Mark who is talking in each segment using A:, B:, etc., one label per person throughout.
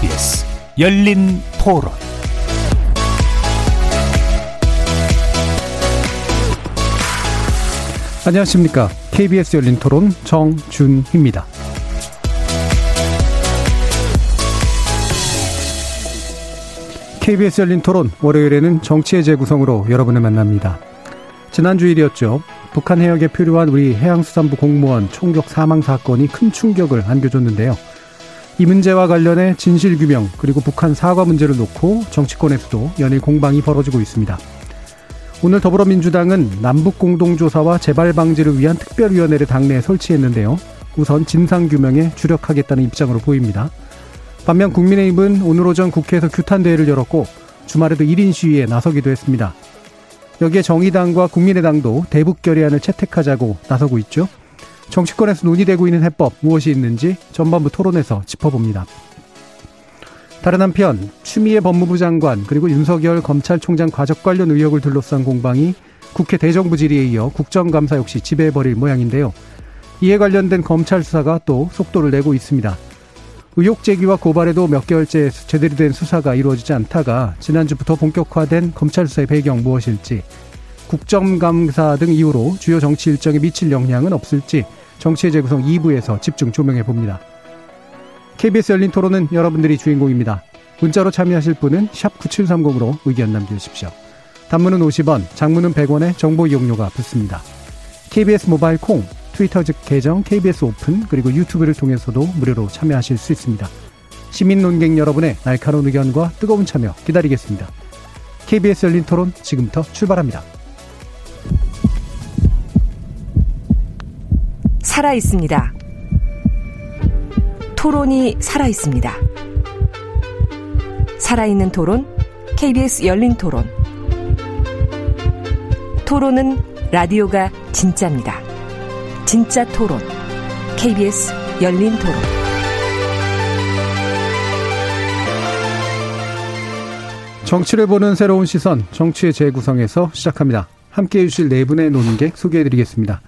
A: KBS 열린 토론 안녕하십니까. KBS 열린 토론 정준희입니다. KBS 열린 토론 월요일에는 정치의 재구성으로 여러분을 만납니다. 지난 주일이었죠. 북한 해역에 표류한 우리 해양수산부 공무원 총격 사망 사건이 큰 충격을 안겨줬는데요. 이 문제와 관련해 진실규명 그리고 북한 사과 문제를 놓고 정치권에서도 연일 공방이 벌어지고 있습니다. 오늘 더불어민주당은 남북공동조사와 재발 방지를 위한 특별위원회를 당내에 설치했는데요. 우선 진상규명에 주력하겠다는 입장으로 보입니다. 반면 국민의힘은 오늘 오전 국회에서 규탄대회를 열었고 주말에도 1인 시위에 나서기도 했습니다. 여기에 정의당과 국민의당도 대북 결의안을 채택하자고 나서고 있죠. 정치권에서 논의되고 있는 해법 무엇이 있는지 전반부 토론에서 짚어봅니다. 다른 한편 추미애 법무부 장관 그리고 윤석열 검찰총장 과적 관련 의혹을 둘러싼 공방이 국회 대정부 질의에 이어 국정감사 역시 지배해버릴 모양인데요. 이에 관련된 검찰 수사가 또 속도를 내고 있습니다. 의혹 제기와 고발에도 몇 개월째 제대로 된 수사가 이루어지지 않다가 지난주부터 본격화된 검찰 수사의 배경 무엇일지 국정감사 등 이유로 주요 정치 일정에 미칠 영향은 없을지 정치의 재구성 2부에서 집중 조명해 봅니다. KBS 열린 토론은 여러분들이 주인공입니다. 문자로 참여하실 분은 9730으로 의견 남겨주십시오. 단문은 50원, 장문은 100원의 정보 이용료가 붙습니다. KBS 모바일 콩, 트위터 즉 계정 KBS 오픈 그리고 유튜브를 통해서도 무료로 참여하실 수 있습니다. 시민 논객 여러분의 날카로운 의견과 뜨거운 참여 기다리겠습니다. KBS 열린 토론 지금부터 출발합니다.
B: 살아 있습니다. 토론이 살아 있습니다. 살아있는 토론, KBS 열린 토론. 토론은 라디오가 진짜입니다. 진짜 토론. KBS 열린 토론.
A: 정치를 보는 새로운 시선, 정치의 재구성에서 시작합니다. 함께 해주실 네 분의 논객 소개해드리겠습니다.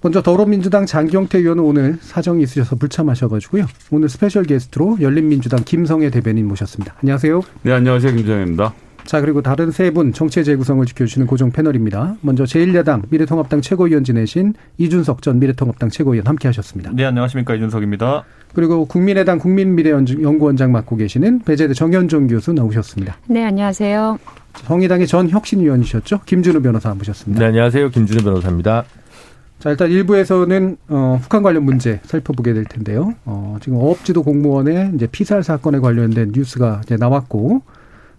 A: 먼저 더불어민주당 장경태 의원은 오늘 사정이 있으셔서 불참하셔가지고요. 오늘 스페셜 게스트로 열린민주당 김성회 대변인 모셨습니다. 안녕하세요.
C: 네, 안녕하세요. 김성회입니다.
A: 자, 그리고 다른 세 분 정치의 재구성을 지켜주시는 고정 패널입니다. 먼저 제1야당 미래통합당 최고위원 지내신 이준석 전 미래통합당 최고위원 함께 하셨습니다.
D: 네, 안녕하십니까. 이준석입니다.
A: 그리고 국민의당 국민미래연구원장 맡고 계시는 배재대 정현종 교수 나오셨습니다.
E: 네, 안녕하세요.
A: 정의당의 전 혁신위원이셨죠. 김준우 변호사 모셨습니다.
F: 네, 안녕하세요. 김준우 변호사입니다.
A: 자, 일단 일부에서는 어, 북한 관련 문제 살펴보게 될 텐데요. 어, 지금 어업지도 공무원의 이제 피살 사건에 관련된 뉴스가 이제 나왔고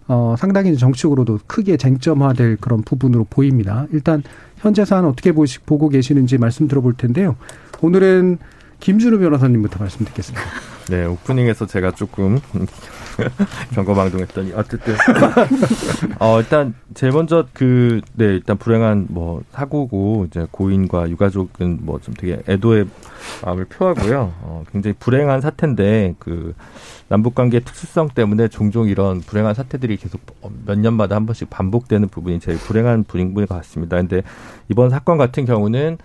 A: 어, 상당히 정치적으로도 크게 쟁점화될 그런 부분으로 보입니다. 일단 현재 사안 어떻게 보시, 보고 계시는지 말씀 들어볼 텐데요. 오늘은 김준우 변호사님부터 말씀 듣겠습니다.
F: 네, 오프닝에서 제가 조금 경거망동했더니 어쨌든 어 일단 제일 먼저 그 네 일단 불행한 뭐 사고고 이제 고인과 유가족은 뭐 좀 되게 애도의 마음을 표하고요. 어 굉장히 불행한 사태인데 그 남북 관계 특수성 때문에 종종 이런 불행한 사태들이 계속 몇 년마다 한 번씩 반복되는 부분이 제일 불행한 부분인 것 같습니다. 근데 이번 사건 같은 경우는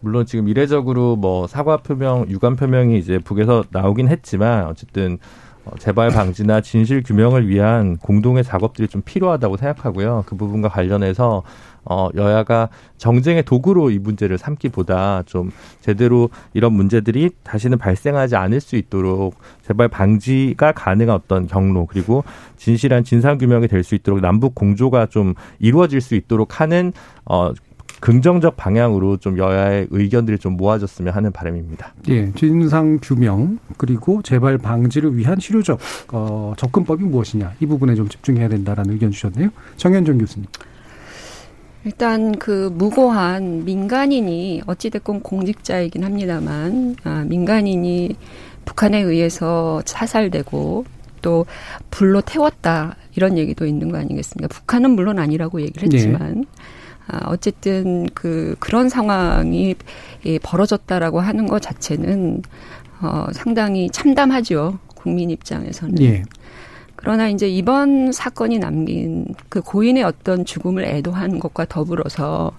F: 물론 지금 이례적으로 뭐 사과 표명, 유감 표명이 이제 북에서 나오긴 했지만 어쨌든 어, 재발 방지나 진실 규명을 위한 공동의 작업들이 좀 필요하다고 생각하고요. 그 부분과 관련해서 어 여야가 정쟁의 도구로 이 문제를 삼기보다 좀 제대로 이런 문제들이 다시는 발생하지 않을 수 있도록 재발 방지가 가능한 어떤 경로 그리고 진실한 진상 규명이 될 수 있도록 남북 공조가 좀 이루어질 수 있도록 하는 어 긍정적 방향으로 좀 여야의 의견들이 좀 모아졌으면 하는 바람입니다.
A: 예, 진상 규명 그리고 재발 방지를 위한 실효적 어, 접근법이 무엇이냐 이 부분에 좀 집중해야 된다라는 의견 주셨네요. 정현정 교수님.
E: 일단 그 무고한 민간인이 어찌됐건 공직자이긴 합니다만 아, 민간인이 북한에 의해서 사살되고 또 불로 태웠다 이런 얘기도 있는 거 아니겠습니까? 북한은 물론 아니라고 얘기를 했지만 네. 아, 어쨌든 그 그런 상황이 예, 벌어졌다라고 하는 것 자체는 어, 상당히 참담하죠 국민 입장에서는. 예. 그러나 이제 이번 사건이 남긴 그 고인의 어떤 죽음을 애도한 것과 더불어서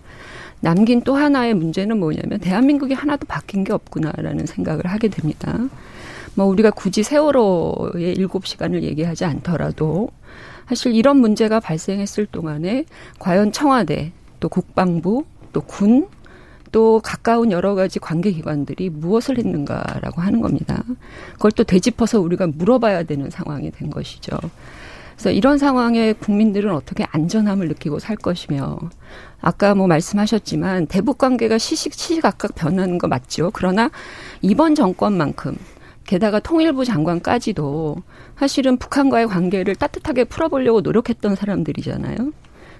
E: 남긴 또 하나의 문제는 뭐냐면 대한민국이 하나도 바뀐 게 없구나라는 생각을 하게 됩니다. 뭐 우리가 굳이 세월호의 일곱 시간을 얘기하지 않더라도 사실 이런 문제가 발생했을 동안에 과연 청와대 또 국방부 또 군 또 가까운 여러 가지 관계기관들이 무엇을 했는가라고 하는 겁니다. 그걸 또 되짚어서 우리가 물어봐야 되는 상황이 된 것이죠. 그래서 이런 상황에 국민들은 어떻게 안전함을 느끼고 살 것이며 아까 뭐 말씀하셨지만 대북 관계가 시식 시시각각 변하는 거 맞죠. 그러나 이번 정권만큼 게다가 통일부 장관까지도 사실은 북한과의 관계를 따뜻하게 풀어보려고 노력했던 사람들이잖아요.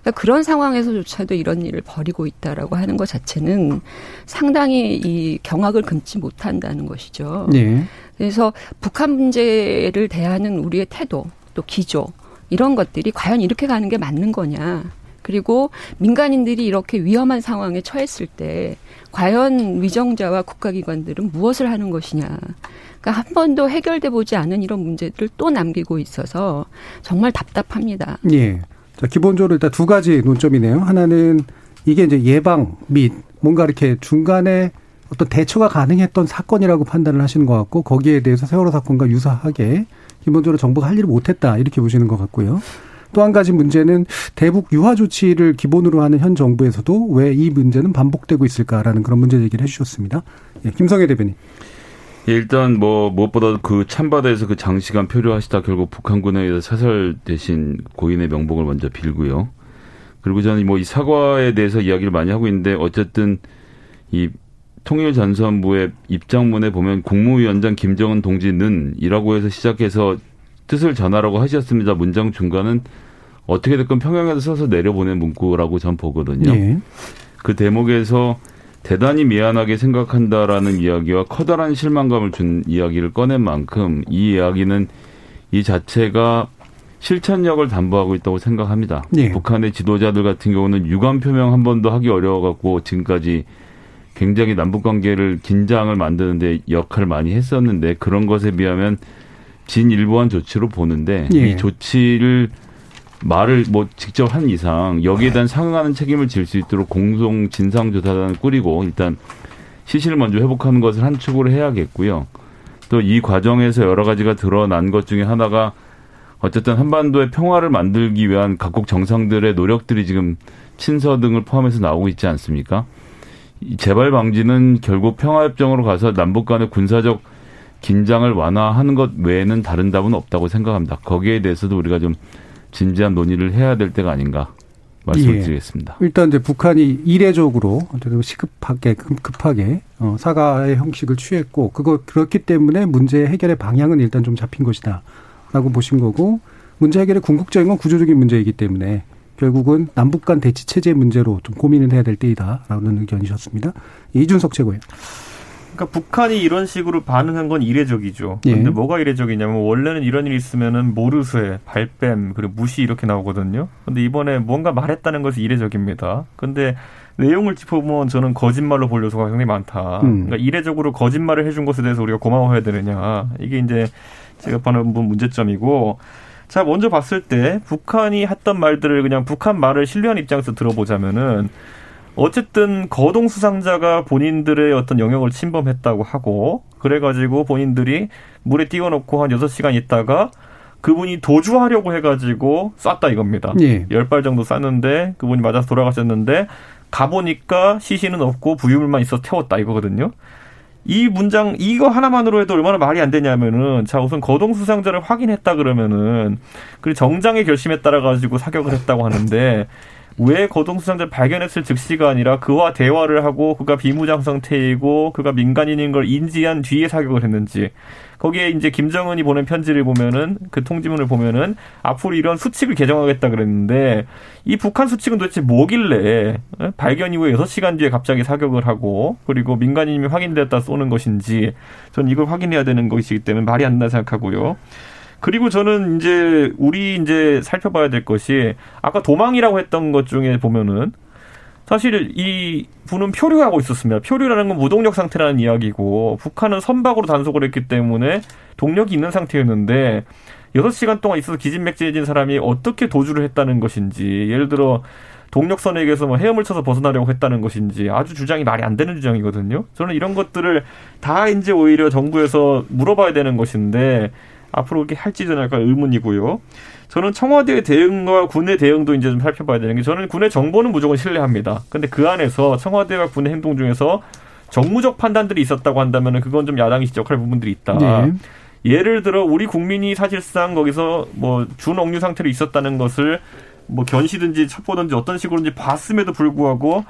E: 그러니까 그런 상황에서조차도 이런 일을 벌이고 있다라고 하는 것 자체는 상당히 이 경악을 금치 못한다는 것이죠. 네. 그래서 북한 문제를 대하는 우리의 태도 또 기조 이런 것들이 과연 이렇게 가는 게 맞는 거냐. 그리고 민간인들이 이렇게 위험한 상황에 처했을 때 과연 위정자와 국가기관들은 무엇을 하는 것이냐. 그러니까 한 번도 해결돼 보지 않은 이런 문제들을 또 남기고 있어서 정말 답답합니다.
A: 예. 자, 기본적으로 일단 두 가지 논점이네요. 하나는 이게 이제 예방 및 뭔가 이렇게 중간에 어떤 대처가 가능했던 사건이라고 판단을 하시는 것 같고 거기에 대해서 세월호 사건과 유사하게 기본적으로 정부가 할 일을 못했다 이렇게 보시는 것 같고요. 또 한 가지 문제는 대북 유화 조치를 기본으로 하는 현 정부에서도 왜 이 문제는 반복되고 있을까라는 그런 문제 제기를 해주셨습니다. 예, 김성애 대변인.
C: 예, 일단 뭐 무엇보다 그 참바다에서 그 장시간 표류하시다 결국 북한군에 의해서 사살되신 고인의 명복을 먼저 빌고요. 그리고 저는 뭐 이 사과에 대해서 이야기를 많이 하고 있는데 어쨌든 이 통일전선부의 입장문에 보면 국무위원장 김정은 동지는 이라고 해서 시작해서 뜻을 전하라고 하셨습니다. 문장 중간은 어떻게 됐건 평양에서 써서 내려보낸 문구라고 전 보거든요. 네. 그 대목에서 대단히 미안하게 생각한다라는 이야기와 커다란 실망감을 준 이야기를 꺼낸 만큼 이 이야기는 이 자체가 실천력을 담보하고 있다고 생각합니다. 네. 북한의 지도자들 같은 경우는 유감 표명 한 번도 하기 어려워갖고 지금까지 굉장히 남북 관계를 긴장을 만드는데 역할을 많이 했었는데 그런 것에 비하면 진일보한 조치로 보는데 예. 이 조치를 말을 뭐 직접 한 이상 여기에 대한 상응하는 책임을 질 수 있도록 공동 진상조사단을 꾸리고 일단 시신을 먼저 회복하는 것을 한 축으로 해야겠고요. 또 이 과정에서 여러 가지가 드러난 것 중에 하나가 어쨌든 한반도의 평화를 만들기 위한 각국 정상들의 노력들이 지금 친서 등을 포함해서 나오고 있지 않습니까? 재발 방지는 결국 평화협정으로 가서 남북 간의 군사적 긴장을 완화하는 것 외에는 다른 답은 없다고 생각합니다. 거기에 대해서도 우리가 좀 진지한 논의를 해야 될 때가 아닌가 말씀드리겠습니다.
A: 예. 일단 이제 북한이 이례적으로 시급하게 급하게 어, 사과의 형식을 취했고 그거 그렇기 때문에 문제 해결의 방향은 일단 좀 잡힌 것이다라고 보신 거고 문제 해결의 궁극적인 건 구조적인 문제이기 때문에 결국은 남북 간 대치 체제 문제로 좀 고민을 해야 될 때이다라는 의견이셨습니다. 이준석 최고예요.
D: 그러니까 북한이 이런 식으로 반응한 건 이례적이죠. 그런데 예. 뭐가 이례적이냐면 원래는 이런 일이 있으면은 모르쇠, 발뺌, 그리고 무시 이렇게 나오거든요. 근데 이번에 뭔가 말했다는 것이 이례적입니다. 근데 내용을 짚어보면 저는 거짓말로 볼 요소가 굉장히 많다. 음. 그러니까 이례적으로 거짓말을 해준 것에 대해서 우리가 고마워해야 되느냐. 이게 이제 제가 보는 문제점이고 자, 먼저 봤을 때 북한이 했던 말들을 그냥 북한 말을 신뢰한 입장에서 들어보자면은 어쨌든 거동 수상자가 본인들의 어떤 영역을 침범했다고 하고 그래가지고 본인들이 물에 띄워놓고 한 여섯 시간 있다가 그분이 도주하려고 해가지고 쐈다 이겁니다. 예. 열발 정도 쐈는데 그분이 맞아서 돌아가셨는데 가보니까 시신은 없고 부유물만 있어 태웠다 이거거든요. 이 문장 이거 하나만으로 해도 얼마나 말이 안 되냐면은 자 우선 거동 수상자를 확인했다 그러면은 그리고 정장의 결심에 따라 가지고 사격을 했다고 하는데 왜 거동 수상자를 발견했을 즉시가 아니라 그와 대화를 하고 그가 비무장 상태이고 그가 민간인인 걸 인지한 뒤에 사격을 했는지 거기에 이제 김정은이 보낸 편지를 보면은 그 통지문을 보면은 앞으로 이런 수칙을 개정하겠다 그랬는데 이 북한 수칙은 도대체 뭐길래 어? 발견 이후에 6시간 뒤에 갑자기 사격을 하고 그리고 민간인이 확인되었다 쏘는 것인지 전 이걸 확인해야 되는 것이기 때문에 말이 안 된다 생각하고요. 그리고 저는 이제 우리 이제 살펴봐야 될 것이 아까 도망이라고 했던 것 중에 보면은 사실 이 분은 표류하고 있었습니다. 표류라는 건 무동력 상태라는 이야기고 북한은 선박으로 단속을 했기 때문에 동력이 있는 상태였는데 여섯 시간 동안 있어서 기진맥진해진 사람이 어떻게 도주를 했다는 것인지 예를 들어 동력선에게서 뭐 헤엄을 쳐서 벗어나려고 했다는 것인지 아주 주장이 말이 안 되는 주장이거든요. 저는 이런 것들을 다 이제 오히려 정부에서 물어봐야 되는 것인데 앞으로 그렇게 할지 는 약간 의문이고요. 저는 청와대의 대응과 군의 대응도 이제 좀 살펴봐야 되는 게 저는 군의 정보는 무조건 신뢰합니다. 근데 그 안에서 청와대와 군의 행동 중에서 정무적 판단들이 있었다고 한다면 그건 좀 야당이 지적할 부분들이 있다. 네. 예를 들어 우리 국민이 사실상 거기서 뭐 준억류 상태로 있었다는 것을 뭐 견시든지 첩보든지 어떤 식으로든지 봤음에도 불구하고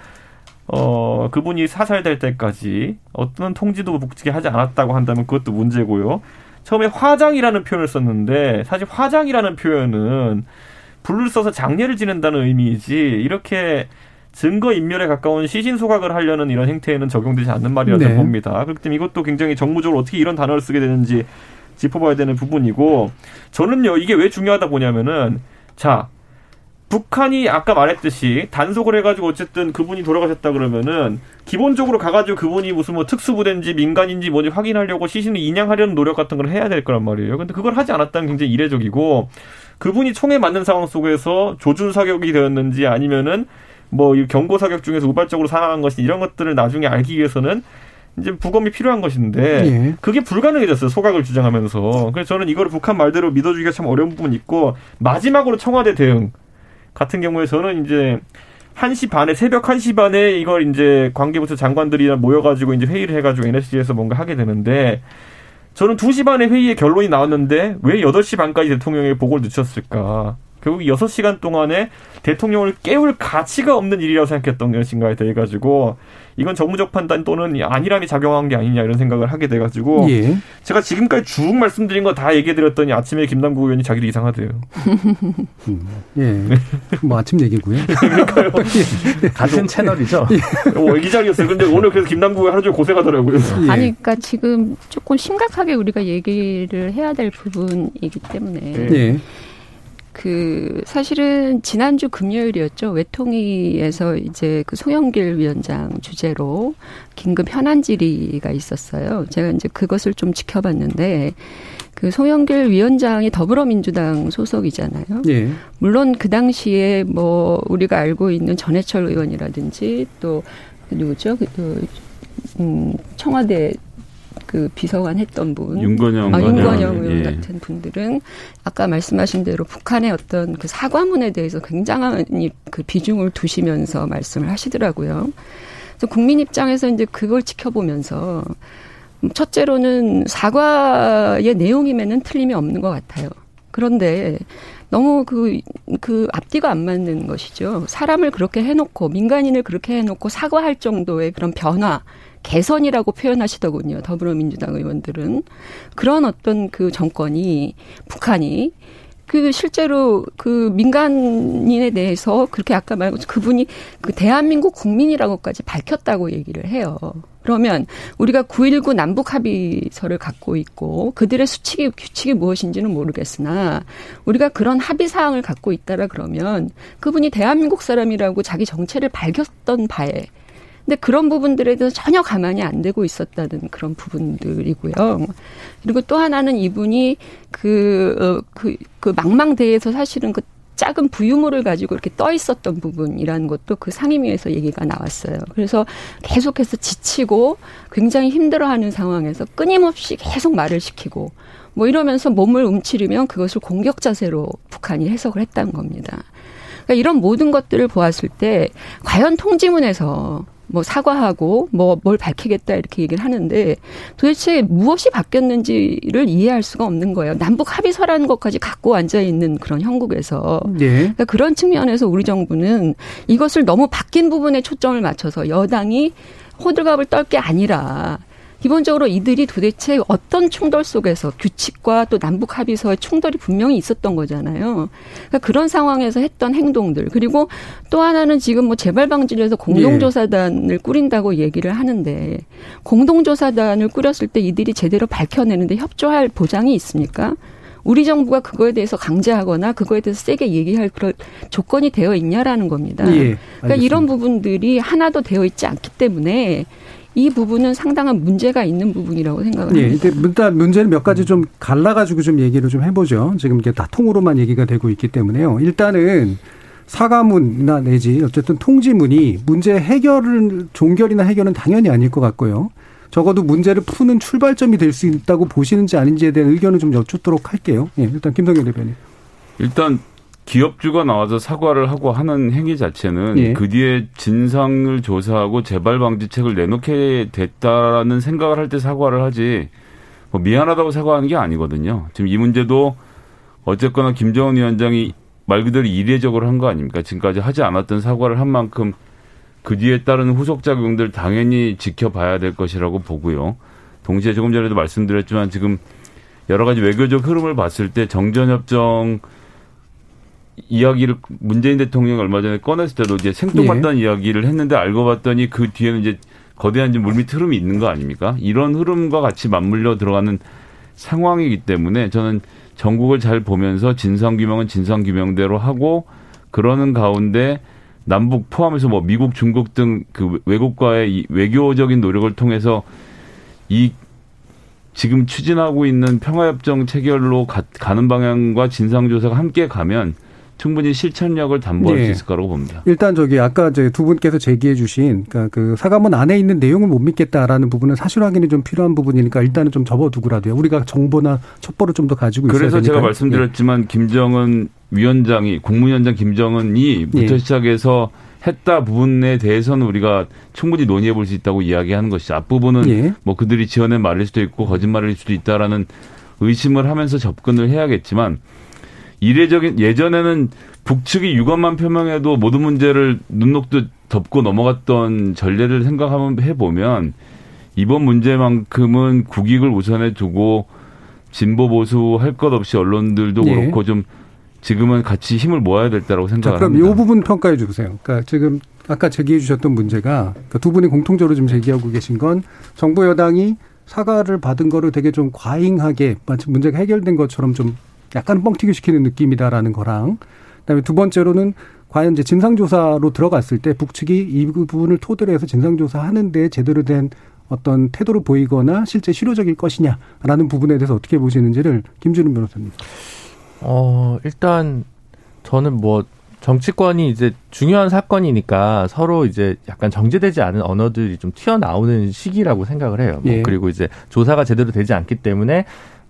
D: 어 그분이 사살될 때까지 어떤 통지도 복지게 하지 않았다고 한다면 그것도 문제고요. 처음에 화장이라는 표현을 썼는데 사실 화장이라는 표현은 불을 써서 장례를 지낸다는 의미이지 이렇게 증거 인멸에 가까운 시신 소각을 하려는 이런 행태에는 적용되지 않는 말이라고 네. 봅니다. 그렇기 때문에 이것도 굉장히 정무적으로 어떻게 이런 단어를 쓰게 되는지 짚어봐야 되는 부분이고 저는요 이게 왜 중요하다 보냐면은 자 북한이 아까 말했듯이 단속을 해가지고 어쨌든 그분이 돌아가셨다 그러면은 기본적으로 가가지고 그분이 무슨 뭐 특수부대인지 민간인지 뭔지 확인하려고 시신을 인양하려는 노력 같은 걸 해야 될 거란 말이에요. 근데 그걸 하지 않았다는 굉장히 이례적이고 그분이 총에 맞는 상황 속에서 조준 사격이 되었는지 아니면은 뭐 경고 사격 중에서 우발적으로 사망한 것이 이런 것들을 나중에 알기 위해서는 이제 부검이 필요한 것인데 예. 그게 불가능해졌어요 소각을 주장하면서 그래서 저는 이거를 북한 말대로 믿어주기가 참 어려운 부분이 있고 마지막으로 청와대 대응 같은 경우에 저는 이제 1시 반에 새벽 1시 반에 이걸 이제 관계부처 장관들이랑 모여 가지고 이제 회의를 해 가지고 NSC에서 뭔가 하게 되는데 저는 2시 반에 회의의 결론이 나왔는데 왜 8시 반까지 대통령에게 보고를 늦췄을까? 결국 6시간 동안에 대통령을 깨울 가치가 없는 일이라고 생각했던 것인가에 대해 가지고 이건 정무적 판단 또는 안일함이 작용한 게 아니냐 이런 생각을 하게 돼 가지고 예. 제가 지금까지 쭉 말씀드린 거 다 얘기해 드렸더니 아침에 김남국 의원이 자기도 이상하대요.
A: 음, 예, 뭐 아침 얘기고요.
D: 그러니까요.
F: 예. 같은 채널이죠.
D: 예. 어, 이 자리였어요. 근데 오늘 그래서 김남국 하루 종일 고생하더라고요.
E: 예. 아니, 그러니까 지금 조금 심각하게 우리가 얘기를 해야 될 부분이기 때문에. 예. 그 사실은 지난주 금요일이었죠. 외통위에서 이제 그 송영길 위원장 주제로 긴급 현안 질의가 있었어요. 제가 이제 그것을 좀 지켜봤는데 그 송영길 위원장이 더불어민주당 소속이잖아요. 예. 물론 그 당시에 뭐 우리가 알고 있는 전해철 의원이라든지 또 누구죠? 그, 그 음, 청와대 그 비서관 했던 분,
C: 윤건영,
E: 아, 윤건영 의원 예. 같은 분들은 아까 말씀하신 대로 북한의 어떤 그 사과문에 대해서 굉장한 그 비중을 두시면서 말씀을 하시더라고요. 그래서 국민 입장에서 이제 그걸 지켜보면서 첫째로는 사과의 내용임에는 틀림이 없는 것 같아요. 그런데 너무 그, 그 앞뒤가 안 맞는 것이죠. 사람을 그렇게 해놓고, 민간인을 그렇게 해놓고 사과할 정도의 그런 변화, 개선이라고 표현하시더군요. 더불어민주당 의원들은. 그런 어떤 그 정권이, 북한이 그 실제로 그 민간인에 대해서 그렇게 아까 것처럼 그분이 그 대한민국 국민이라고까지 밝혔다고 얘기를 해요. 그러면 우리가 9.19 남북 합의서를 갖고 있고 그들의 수칙이 규칙이 무엇인지는 모르겠으나 우리가 그런 합의 사항을 갖고 있다라 그러면 그분이 대한민국 사람이라고 자기 정체를 밝혔던 바에 근데 그런 부분들에 대해서 전혀 가만히 안 되고 있었다는 그런 부분들이고요. 그리고 또 하나는 이분이 그, 어, 그, 그 망망대에서 사실은 그 작은 부유물을 가지고 이렇게 떠 있었던 부분이라는 것도 그 상임위에서 얘기가 나왔어요. 그래서 계속해서 지치고 굉장히 힘들어하는 상황에서 끊임없이 계속 말을 시키고 뭐 이러면서 몸을 움츠리면 그것을 공격 자세로 북한이 해석을 했다는 겁니다. 그러니까 이런 모든 것들을 보았을 때 과연 통지문에서 뭐 사과하고 뭐 뭘 밝히겠다 이렇게 얘기를 하는데 도대체 무엇이 바뀌었는지를 이해할 수가 없는 거예요. 남북 합의서라는 것까지 갖고 앉아 있는 그런 형국에서 네. 그러니까 그런 측면에서 우리 정부는 이것을 너무 바뀐 부분에 초점을 맞춰서 여당이 호들갑을 떨 게 아니라 기본적으로 이들이 도대체 어떤 충돌 속에서 규칙과 또 남북 합의서의 충돌이 분명히 있었던 거잖아요. 그러니까 그런 상황에서 했던 행동들 그리고 또 하나는 지금 뭐 재발 방지를 해서 공동조사단을 꾸린다고 얘기를 하는데 공동조사단을 꾸렸을 때 이들이 제대로 밝혀내는데 협조할 보장이 있습니까? 우리 정부가 그거에 대해서 강제하거나 그거에 대해서 세게 얘기할 그런 조건이 되어 있냐라는 겁니다. 예, 그러니까 이런 부분들이 하나도 되어 있지 않기 때문에 이 부분은 상당한 문제가 있는 부분이라고 생각을 예, 합니다.
A: 일단 문제는 몇 가지 좀 갈라가지고 좀 얘기를 좀 해보죠. 지금 이게 다 통으로만 얘기가 되고 있기 때문에요. 일단은 사과문이나 내지 어쨌든 통지문이 문제 해결은 종결이나 해결은 당연히 아닐 것 같고요. 적어도 문제를 푸는 출발점이 될 수 있다고 보시는지 아닌지에 대한 의견을 좀 여쭙도록 할게요. 예, 일단 김성현 대표님.
C: 일단 기업주가 나와서 사과를 하고 하는 행위 자체는 예. 그 뒤에 진상을 조사하고 재발 방지책을 내놓게 됐다라는 생각을 할 때 사과를 하지 뭐 미안하다고 사과하는 게 아니거든요. 지금 이 문제도 어쨌거나 김정은 위원장이 말 그대로 이례적으로 한 거 아닙니까? 지금까지 하지 않았던 사과를 한 만큼 그 뒤에 따른 후속 작용들 당연히 지켜봐야 될 것이라고 보고요. 동시에 조금 전에도 말씀드렸지만 지금 여러 가지 외교적 흐름을 봤을 때 정전협정 이야기를 문재인 대통령이 얼마 전에 꺼냈을 때도 이제 생뚱맞다는 예. 이야기를 했는데 알고 봤더니 그 뒤에는 이제 거대한 물밑 흐름이 있는 거 아닙니까? 이런 흐름과 같이 맞물려 들어가는 상황이기 때문에 저는 전국을 잘 보면서 진상 규명은 진상 규명대로 하고 그러는 가운데 남북 포함해서 뭐 미국, 중국 등 그 외국과의 이 외교적인 노력을 통해서 이 지금 추진하고 있는 평화협정 체결로 가, 는 방향과 진상조사가 함께 가면 충분히 실천력을 담보할 네. 수 있을 거라고 봅니다.
A: 일단 저기 아까 두 분께서 제기해 주신 그러니까 그 사과문 안에 있는 내용을 못 믿겠다라는 부분은 사실 확인이 좀 필요한 부분이니까 일단은 좀 접어두고라도요. 우리가 정보나 첩보를 좀 더 가지고 있어야
C: 그래서 제가 말씀드렸지만 네. 김정은 위원장이 국무위원장 김정은이부터 네. 시작해서 했다 부분에 대해서는 우리가 충분히 논의해 볼 수 있다고 이야기하는 것이죠. 앞부분은 예. 뭐 그들이 지어낸 말일 수도 있고 거짓말일 수도 있다라는 의심을 하면서 접근을 해야겠지만 이례적인 예전에는 북측이 유감만 표명해도 모든 문제를 눈녹듯 덮고 넘어갔던 전례를 생각하면 해보면 이번 문제만큼은 국익을 우선해 두고 진보 보수 할 것 없이 언론들도 네. 그렇고 좀 지금은 같이 힘을 모아야 될 때라고 생각합니다.
A: 그럼 이 부분 평가해 주세요. 그러니까 지금 아까 제기해 주셨던 문제가 그러니까 두 분이 공통적으로 좀 제기하고 계신 건 정부 여당이 사과를 받은 거를 되게 좀 과잉하게 마치 문제가 해결된 것처럼 좀 약간 뻥튀기 시키는 느낌이다라는 거랑 그다음에 두 번째로는 과연 이제 진상조사로 들어갔을 때 북측이 이 부분을 토대로 해서 진상조사 하는데 제대로 된 어떤 태도를 보이거나 실제 실효적일 것이냐라는 부분에 대해서 어떻게 보시는지를 김준우 변호사님.
F: 어, 일단 저는 뭐 정치권이 이제 중요한 사건이니까 서로 이제 약간 정제되지 않은 언어들이 좀 튀어나오는 시기라고 생각을 해요. 뭐 예. 그리고 이제 조사가 제대로 되지 않기 때문에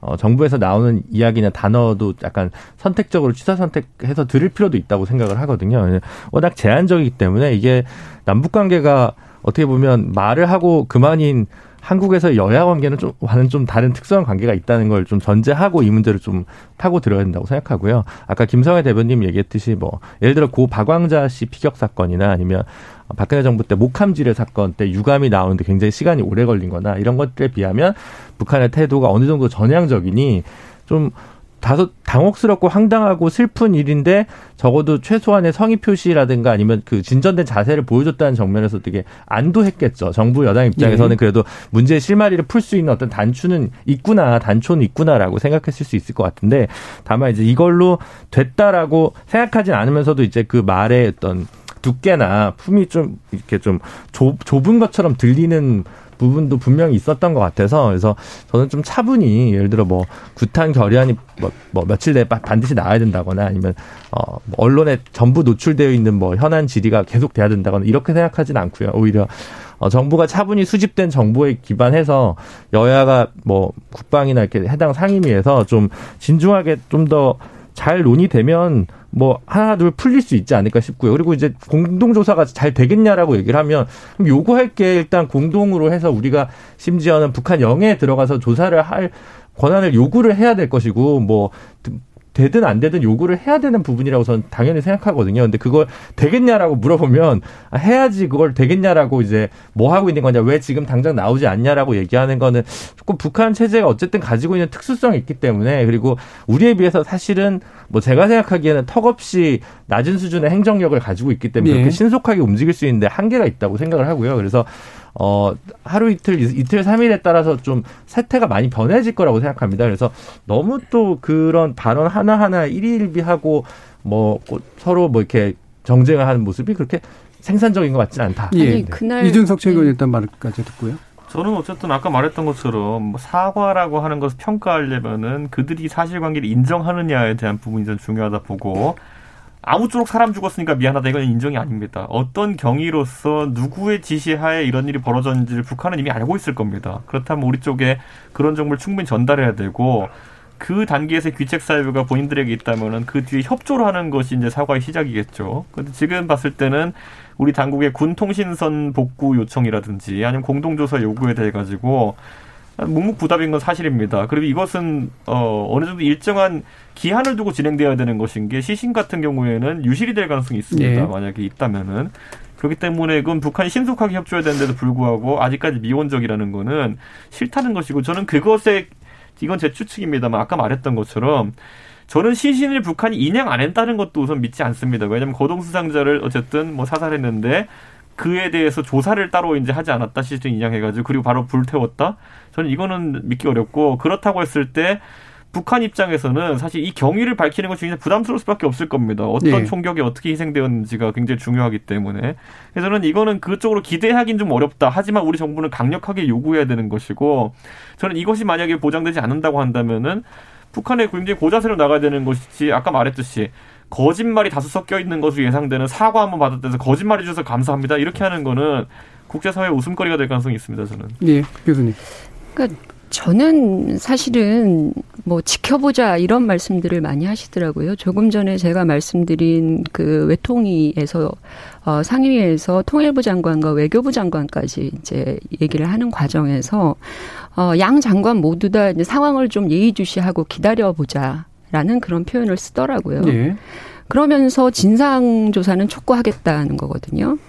F: 어, 정부에서 나오는 이야기나 단어도 약간 선택적으로 취사 선택해서 들을 필요도 있다고 생각을 하거든요. 워낙 제한적이기 때문에 이게 남북 관계가 어떻게 보면 말을 하고 그만인 한국에서 여야 관계는 좀 와는 좀 다른 특수한 관계가 있다는 걸 좀 전제하고 이 문제를 좀 타고 들어야 된다고 생각하고요. 아까 김성애 대변님 얘기했듯이 뭐 예를 들어 고 박광자 씨 피격 사건이나 아니면 박근혜 정부 때 목함지뢰 사건 때 유감이 나오는데 굉장히 시간이 오래 걸린 거나 이런 것들에 비하면 북한의 태도가 어느 정도 전향적이니 좀 다소 당혹스럽고 황당하고 슬픈 일인데 적어도 최소한의 성의 표시라든가 아니면 그 진전된 자세를 보여줬다는 정면에서 되게 안도했겠죠. 정부 여당 입장에서는 네. 그래도 문제의 실마리를 풀 수 있는 어떤 단추는 있구나, 단초는 있구나라고 생각했을 수 있을 것 같은데 다만 이제 이걸로 됐다라고 생각하진 않으면서도 이제 그 말의 어떤 두께나 품이 좀 이렇게 좀 좁, 좁은 것처럼 들리는 부분도 분명히 있었던 것 같아서 그래서 저는 좀 차분히 예를 들어 뭐 구탄 결의안이 뭐, 뭐 며칠 내에 반드시 나와야 된다거나 아니면 어뭐 언론에 전부 노출되어 있는 뭐 현안 질의가 계속 돼야 된다거나 이렇게 생각하진 않고요. 오히려 어, 정부가 차분히 수집된 정보에 기반해서 여야가 뭐 국방이나 이렇게 해당 상임위에서 좀 진중하게 좀 더 잘 논의되면 뭐 하나 둘 풀릴 수 있지 않을까 싶고요. 그리고 이제 공동조사가 잘 되겠냐라고 얘기를 하면 그럼 요구할 게 일단 공동으로 해서 우리가 심지어는 북한 영해에 들어가서 조사를 할 권한을 요구를 해야 될 것이고 뭐 되든 안 되든 요구를 해야 되는 부분이라고 저는 당연히 생각하거든요. 근데 그걸 되겠냐라고 물어보면 아, 해야지 그걸 되겠냐라고 이제 뭐 하고 있는 거냐, 왜 지금 당장 나오지 않냐라고 얘기하는 거는 조금 북한 체제가 어쨌든 가지고 있는 특수성이 있기 때문에 그리고 우리에 비해서 사실은 뭐 제가 생각하기에는 턱없이 낮은 수준의 행정력을 가지고 있기 때문에 네. 그렇게 신속하게 움직일 수 있는데 한계가 있다고 생각을 하고요. 그래서 어 하루 이틀 이틀 삼일에 따라서 좀 세태가 많이 변해질 거라고 생각합니다. 그래서 너무 또 그런 발언 하나 하나 일일비하고 뭐 서로 뭐 이렇게 정쟁을 하는 모습이 그렇게 생산적인 것 같지는 않다.
A: 예. 아니, 그날 이준석 최고원 네. 일단 말까지 듣고요.
D: 저는 어쨌든 아까 말했던 것처럼 뭐 사과라고 하는 것을 평가하려면은 그들이 사실관계를 인정하느냐에 대한 부분이 좀 중요하다 보고 아무쪼록 사람 죽었으니까 미안하다 이건 인정이 아닙니다. 어떤 경위로서 누구의 지시하에 이런 일이 벌어졌는지를 북한은 이미 알고 있을 겁니다. 그렇다면 우리 쪽에 그런 정보를 충분히 전달해야 되고 그 단계에서 귀책 사유가 본인들에게 있다면은 그 뒤에 협조를 하는 것이 이제 사과의 시작이겠죠. 근데 지금 봤을 때는 우리 당국의 군 통신선 복구 요청이라든지 아니면 공동조사 요구에 대해 가지고 묵묵부답인 건 사실입니다. 그리고 이것은 어 어느 정도 일정한 기한을 두고 진행되어야 되는 것인 게 시신 같은 경우에는 유실이 될 가능성이 있습니다. 네. 만약에 있다면은 그렇기 때문에 그건 북한이 신속하게 협조해야 되는데도 불구하고 아직까지 미온적이라는 거는 싫다는 것이고 저는 그것에 이건 제 추측입니다만 아까 말했던 것처럼 저는 시신을 북한이 인양 안 했다는 것도 우선 믿지 않습니다. 왜냐하면 고동 수상자를 어쨌든 뭐 사살했는데 그에 대해서 조사를 따로 이제 하지 않았다 시신 인양해가지고 그리고 바로 불태웠다. 저는 이거는 믿기 어렵고 그렇다고 했을 때 북한 입장에서는 사실 이 경위를 밝히는 것이 굉장히 부담스러울 수밖에 없을 겁니다. 어떤 네. 총격이 어떻게 희생되었는지가 굉장히 중요하기 때문에. 그래서 저는 이거는 그쪽으로 기대하기는 좀 어렵다. 하지만 우리 정부는 강력하게 요구해야 되는 것이고 저는 이것이 만약에 보장되지 않는다고 한다면은 북한의 굉장히 고자세로 나가야 되는 것이지 아까 말했듯이 거짓말이 다수 섞여 있는 것으로 예상되는 사과 한번 받았다해서 거짓말해 주셔서 감사합니다. 이렇게 하는 거는 국제사회 웃음거리가 될 가능성이 있습니다. 저는.
A: 예, 교수님.
E: 그러니까 저는 사실은 뭐 지켜보자 이런 말씀들을 많이 하시더라고요. 조금 전에 제가 말씀드린 그 외통위에서 어 상임위에서 통일부 장관과 외교부 장관까지 이제 얘기를 하는 과정에서 어 양 장관 모두 다 이제 상황을 좀 예의주시하고 기다려보자 라는 그런 표현을 쓰더라고요. 네. 그러면서 진상 조사는 촉구하겠다는 거거든요.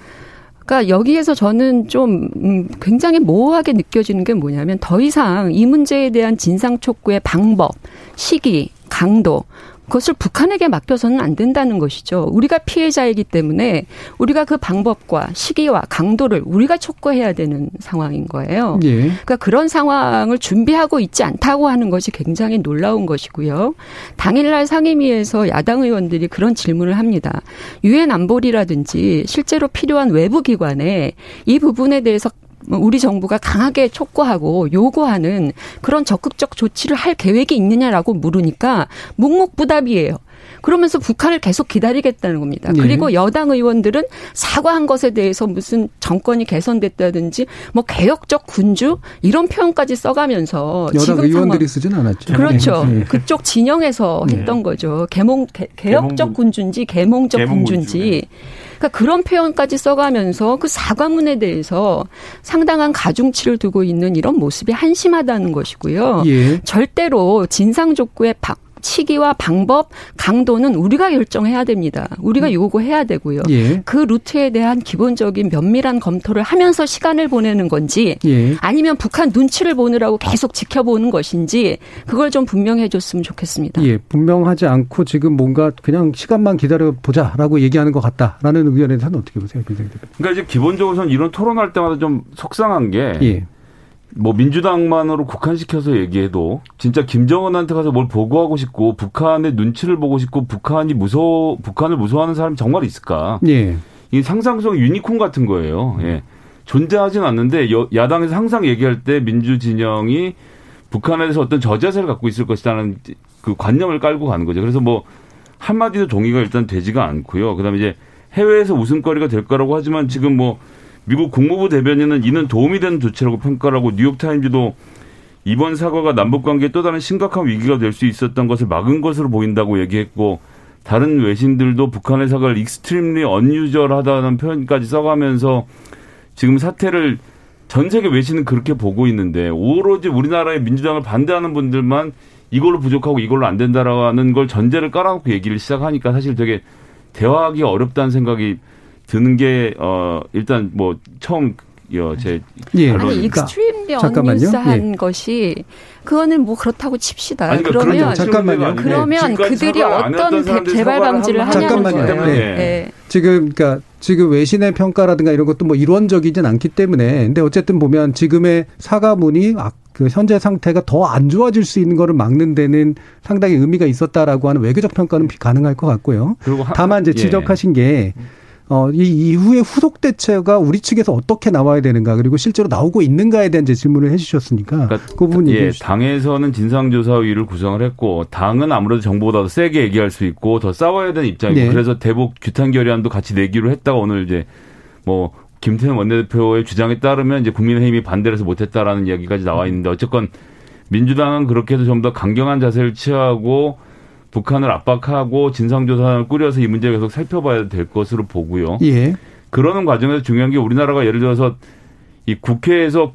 E: 그러니까 여기에서 저는 좀 음, 굉장히 모호하게 느껴지는 게 뭐냐면 더 이상 이 문제에 대한 진상 촉구의 방법, 시기, 강도 그것을 북한에게 맡겨서는 안 된다는 것이죠. 우리가 피해자이기 때문에 우리가 그 방법과 시기와 강도를 우리가 촉구해야 되는 상황인 거예요. 예. 그러니까 그런 상황을 준비하고 있지 않다고 하는 것이 굉장히 놀라운 것이고요. 당일날 상임위에서 야당 의원들이 그런 질문을 합니다. 유엔 안보리라든지 실제로 필요한 외부 기관에 이 부분에 대해서 뭐 우리 정부가 강하게 촉구하고 요구하는 그런 적극적 조치를 할 계획이 있느냐라고 물으니까 묵묵부답이에요. 그러면서 북한을 계속 기다리겠다는 겁니다. 네. 그리고 여당 의원들은 사과한 것에 대해서 무슨 정권이 개선됐다든지 뭐 개혁적 군주 이런 표현까지 써가면서
A: 여당 지금 의원들이 쓰진 않았죠.
E: 그렇죠. 네. 그쪽 진영에서 네. 했던 거죠. 개몽 개, 개혁적 군주인지 개몽적 개몽 군주인지. 네. 그러니까 그런 표현까지 써가면서 그 사과문에 대해서 상당한 가중치를 두고 있는 이런 모습이 한심하다는 것이고요. 예. 절대로 진상 족구의 시기와 방법, 강도는 우리가 결정해야 됩니다. 우리가 음. 요구해야 되고요. 예. 그 루트에 대한 기본적인 면밀한 검토를 하면서 시간을 보내는 건지 예. 아니면 북한 눈치를 보느라고 계속 지켜보는 것인지 그걸 좀 분명해 줬으면 좋겠습니다.
A: 예, 분명하지 않고 지금 뭔가 그냥 시간만 기다려 보자라고 얘기하는 것 같다라는 의견에 대해서는 어떻게 보세요,
C: 비대위 그러니까 이제 기본적으로는 이런 토론할 때마다 좀 속상한 게 예. 뭐 민주당만으로 국한시켜서 얘기해도 진짜 김정은한테 가서 뭘 보고하고 싶고 북한의 눈치를 보고 싶고 북한이 무서 북한을 무서워하는 사람이 정말 있을까? 예. 이 상상성 유니콘 같은 거예요. 예. 존재하진 않는데 여, 야당에서 항상 얘기할 때 민주 진영이 북한에 대해서 어떤 저자세를 갖고 있을 것이라는 그 관념을 깔고 가는 거죠. 그래서 뭐 한마디도 동의가 일단 되지가 않고요. 그다음에 이제 해외에서 웃음거리가 될 거라고 하지만 지금 뭐 미국 국무부 대변인은 이는 도움이 되는 조치라고 평가하고 뉴욕타임즈도 이번 사과가 남북 관계에 또 다른 심각한 위기가 될 수 있었던 것을 막은 것으로 보인다고 얘기했고 다른 외신들도 북한의 사과를 extremely unusual하다는 표현까지 써가면서 지금 사태를 전 세계 외신은 그렇게 보고 있는데 오로지 우리나라의 민주당을 반대하는 분들만 이걸로 부족하고 이걸로 안 된다라는 걸 전제를 깔아놓고 얘기를 시작하니까 사실 되게 대화하기 어렵다는 생각이 드는 게 어 일단 뭐 처음 제
E: 예. 아니 extremely unusual한 예. 것이 그거는 뭐 그렇다고 칩시다. 아니, 그러니까 그러면 잠깐만요. 그러면 그들이 어떤 재발 방지를 하냐는 거예요. 네.
A: 지금 그러니까 지금 외신의 평가라든가 이런 것도 뭐 일원적이진 않기 때문에 근데 어쨌든 보면 지금의 사과문이 아, 그 현재 상태가 더 안 좋아질 수 있는 거를 막는 데는 상당히 의미가 있었다라고 하는 외교적 평가는 가능할 것 같고요. 다만 이제 예. 지적하신 게 어, 이 이후에 후속 대처가 우리 측에서 어떻게 나와야 되는가 그리고 실제로 나오고 있는가에 대한 이제 질문을 해주셨으니까 그러니까, 그 부분
C: 예, 당에서는 진상조사위를 구성을 했고 당은 아무래도 정부보다 더 세게 얘기할 수 있고 더 싸워야 되는 입장이고 네. 그래서 대북 규탄 결의안도 같이 내기로 했다가 오늘 이제 뭐 김태현 원내대표의 주장에 따르면 이제 국민의힘이 반대를 해서 못했다라는 이야기까지 나와 있는데 어쨌건 민주당은 그렇게 해서 좀 더 강경한 자세를 취하고 북한을 압박하고 진상조사를 꾸려서 이 문제를 계속 살펴봐야 될 것으로 보고요. 예. 그러는 과정에서 중요한 게 우리나라가 예를 들어서 이 국회에서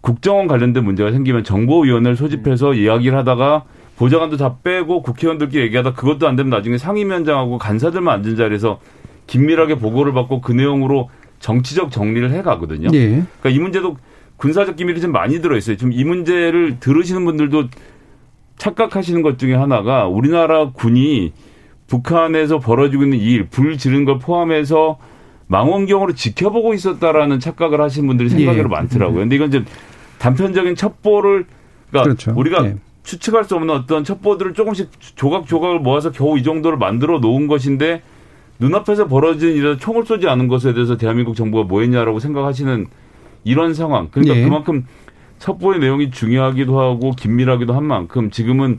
C: 국정원 관련된 문제가 생기면 정보위원회를 소집해서 이야기를 하다가 보좌관도 다 빼고 국회의원들끼리 얘기하다 그것도 안 되면 나중에 상임위원장하고 간사들만 앉은 자리에서 긴밀하게 보고를 받고 그 내용으로 정치적 정리를 해 가거든요. 예. 그러니까 이 문제도 군사적 기밀이 좀 많이 들어 있어요. 지금 이 문제를 들으시는 분들도 착각하시는 것 중에 하나가 우리나라 군이 북한에서 벌어지고 있는 일, 불 지른 걸 포함해서 망원경으로 지켜보고 있었다라는 착각을 하시는 분들이 생각으로 예. 많더라고요. 근데 이건 좀 단편적인 첩보를 그러니까 그렇죠. 우리가 예. 추측할 수 없는 어떤 첩보들을 조금씩 조각 조각을 모아서 겨우 이 정도를 만들어 놓은 것인데 눈앞에서 벌어진 일에서 총을 쏘지 않은 것에 대해서 대한민국 정부가 뭐 했냐라고 생각하시는 이런 상황. 그러니까 예. 그만큼 첩보의 내용이 중요하기도 하고 긴밀하기도 한 만큼 지금은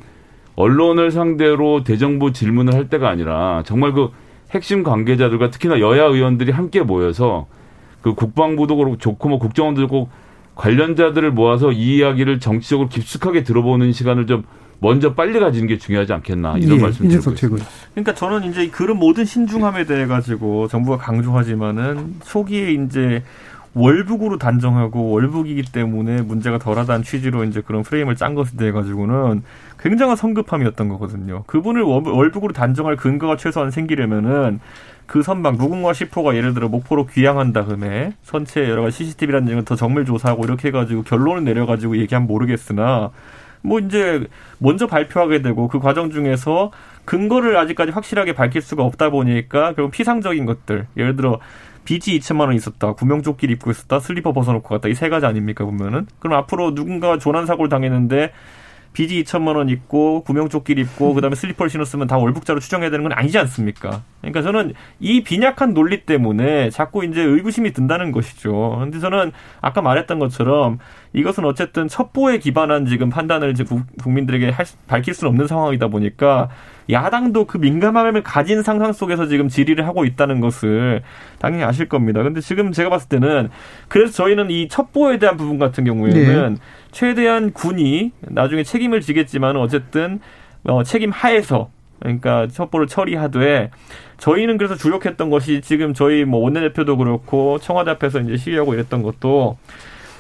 C: 언론을 상대로 대정부 질문을 할 때가 아니라 정말 그 핵심 관계자들과 특히나 여야 의원들이 함께 모여서 그 국방부도 그렇고 좋고 뭐 국정원도 좋고 관련자들을 모아서 이 이야기를 정치적으로 깊숙하게 들어보는 시간을 좀 먼저 빨리 가지는 게 중요하지 않겠나 이런 예, 말씀 드리고 있습니다.
D: 그러니까 저는 이제 그런 모든 신중함에 대해 가지고 정부가 강조하지만은 초기에 이제 월북으로 단정하고 월북이기 때문에 문제가 덜하다는 취지로 이제 그런 프레임을 짠 것에 대해 가지고는 굉장한 성급함이었던 거거든요. 그분을 월북으로 단정할 근거가 최소한 생기려면은 그 선방 누군가 시포가 예를 들어 목포로 귀향한 다음에 선체 여러 가지 CCTV라는 점을 더 정밀 조사하고 이렇게 해가지고 결론을 내려가지고 얘기하면 모르겠으나 뭐 이제 먼저 발표하게 되고 그 과정 중에서 근거를 아직까지 확실하게 밝힐 수가 없다 보니까 결국 피상적인 것들 예를 들어 빚이 2천만 원 있었다. 구명조끼를 입고 있었다. 슬리퍼 벗어놓고 갔다. 이 세 가지 아닙니까 보면은? 그럼 앞으로 누군가 조난 사고를 당했는데 빚이 2천만 원 있고 구명조끼를 입고 그다음에 슬리퍼를 신었으면 다 월북자로 추정해야 되는 건 아니지 않습니까? 그러니까 저는 이 빈약한 논리 때문에 자꾸 이제 의구심이 든다는 것이죠. 근데 저는 아까 말했던 것처럼 이것은 어쨌든 첩보에 기반한 지금 판단을 이제 국민들에게 할, 밝힐 수는 없는 상황이다 보니까 야당도 그 민감함을 가진 상상 속에서 지금 질의를 하고 있다는 것을 당연히 아실 겁니다. 근데 지금 제가 봤을 때는 그래서 저희는 이 첩보에 대한 부분 같은 경우에는 네. 최대한 군이 나중에 책임을 지겠지만 어쨌든 어, 책임 하에서 그러니까 첩보를 처리하되 저희는 그래서 주력했던 것이 지금 저희 뭐 원내대표도 그렇고 청와대 앞에서 이제 시위하고 이랬던 것도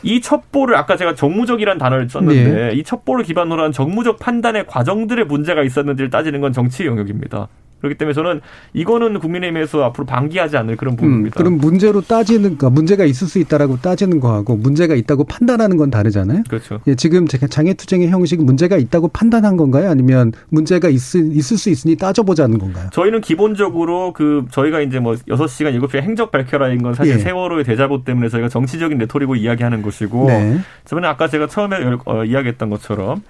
D: 이 첩보를 아까 제가 정무적이라는 단어를 썼는데 네. 이 첩보를 기반으로 한 정무적 판단의 과정들의 문제가 있었는지를 따지는 건 정치 영역입니다. 그렇기 때문에 저는 이거는 국민의힘에서 앞으로 방기하지 않을 그런 부분입니다.
A: 음, 그럼 문제로 따지는 그러니까 문제가 있을 수 있다라고 따지는 거하고 문제가 있다고 판단하는 건 다르잖아요.
D: 그렇죠.
A: 예, 지금 장애투쟁의 형식 문제가 있다고 판단한 건가요? 아니면 문제가 있을, 있을 수 있으니 따져보자는 건가요?
D: 저희는 기본적으로 그 저희가 이제 뭐 6시간 7시간 행적 밝혀라인 건 사실 예. 세월호의 대자보 때문에 저희가 정치적인 레토릭을 이야기하는 것이고 네. 저번에 아까 제가 처음에 어, 이야기했던 것처럼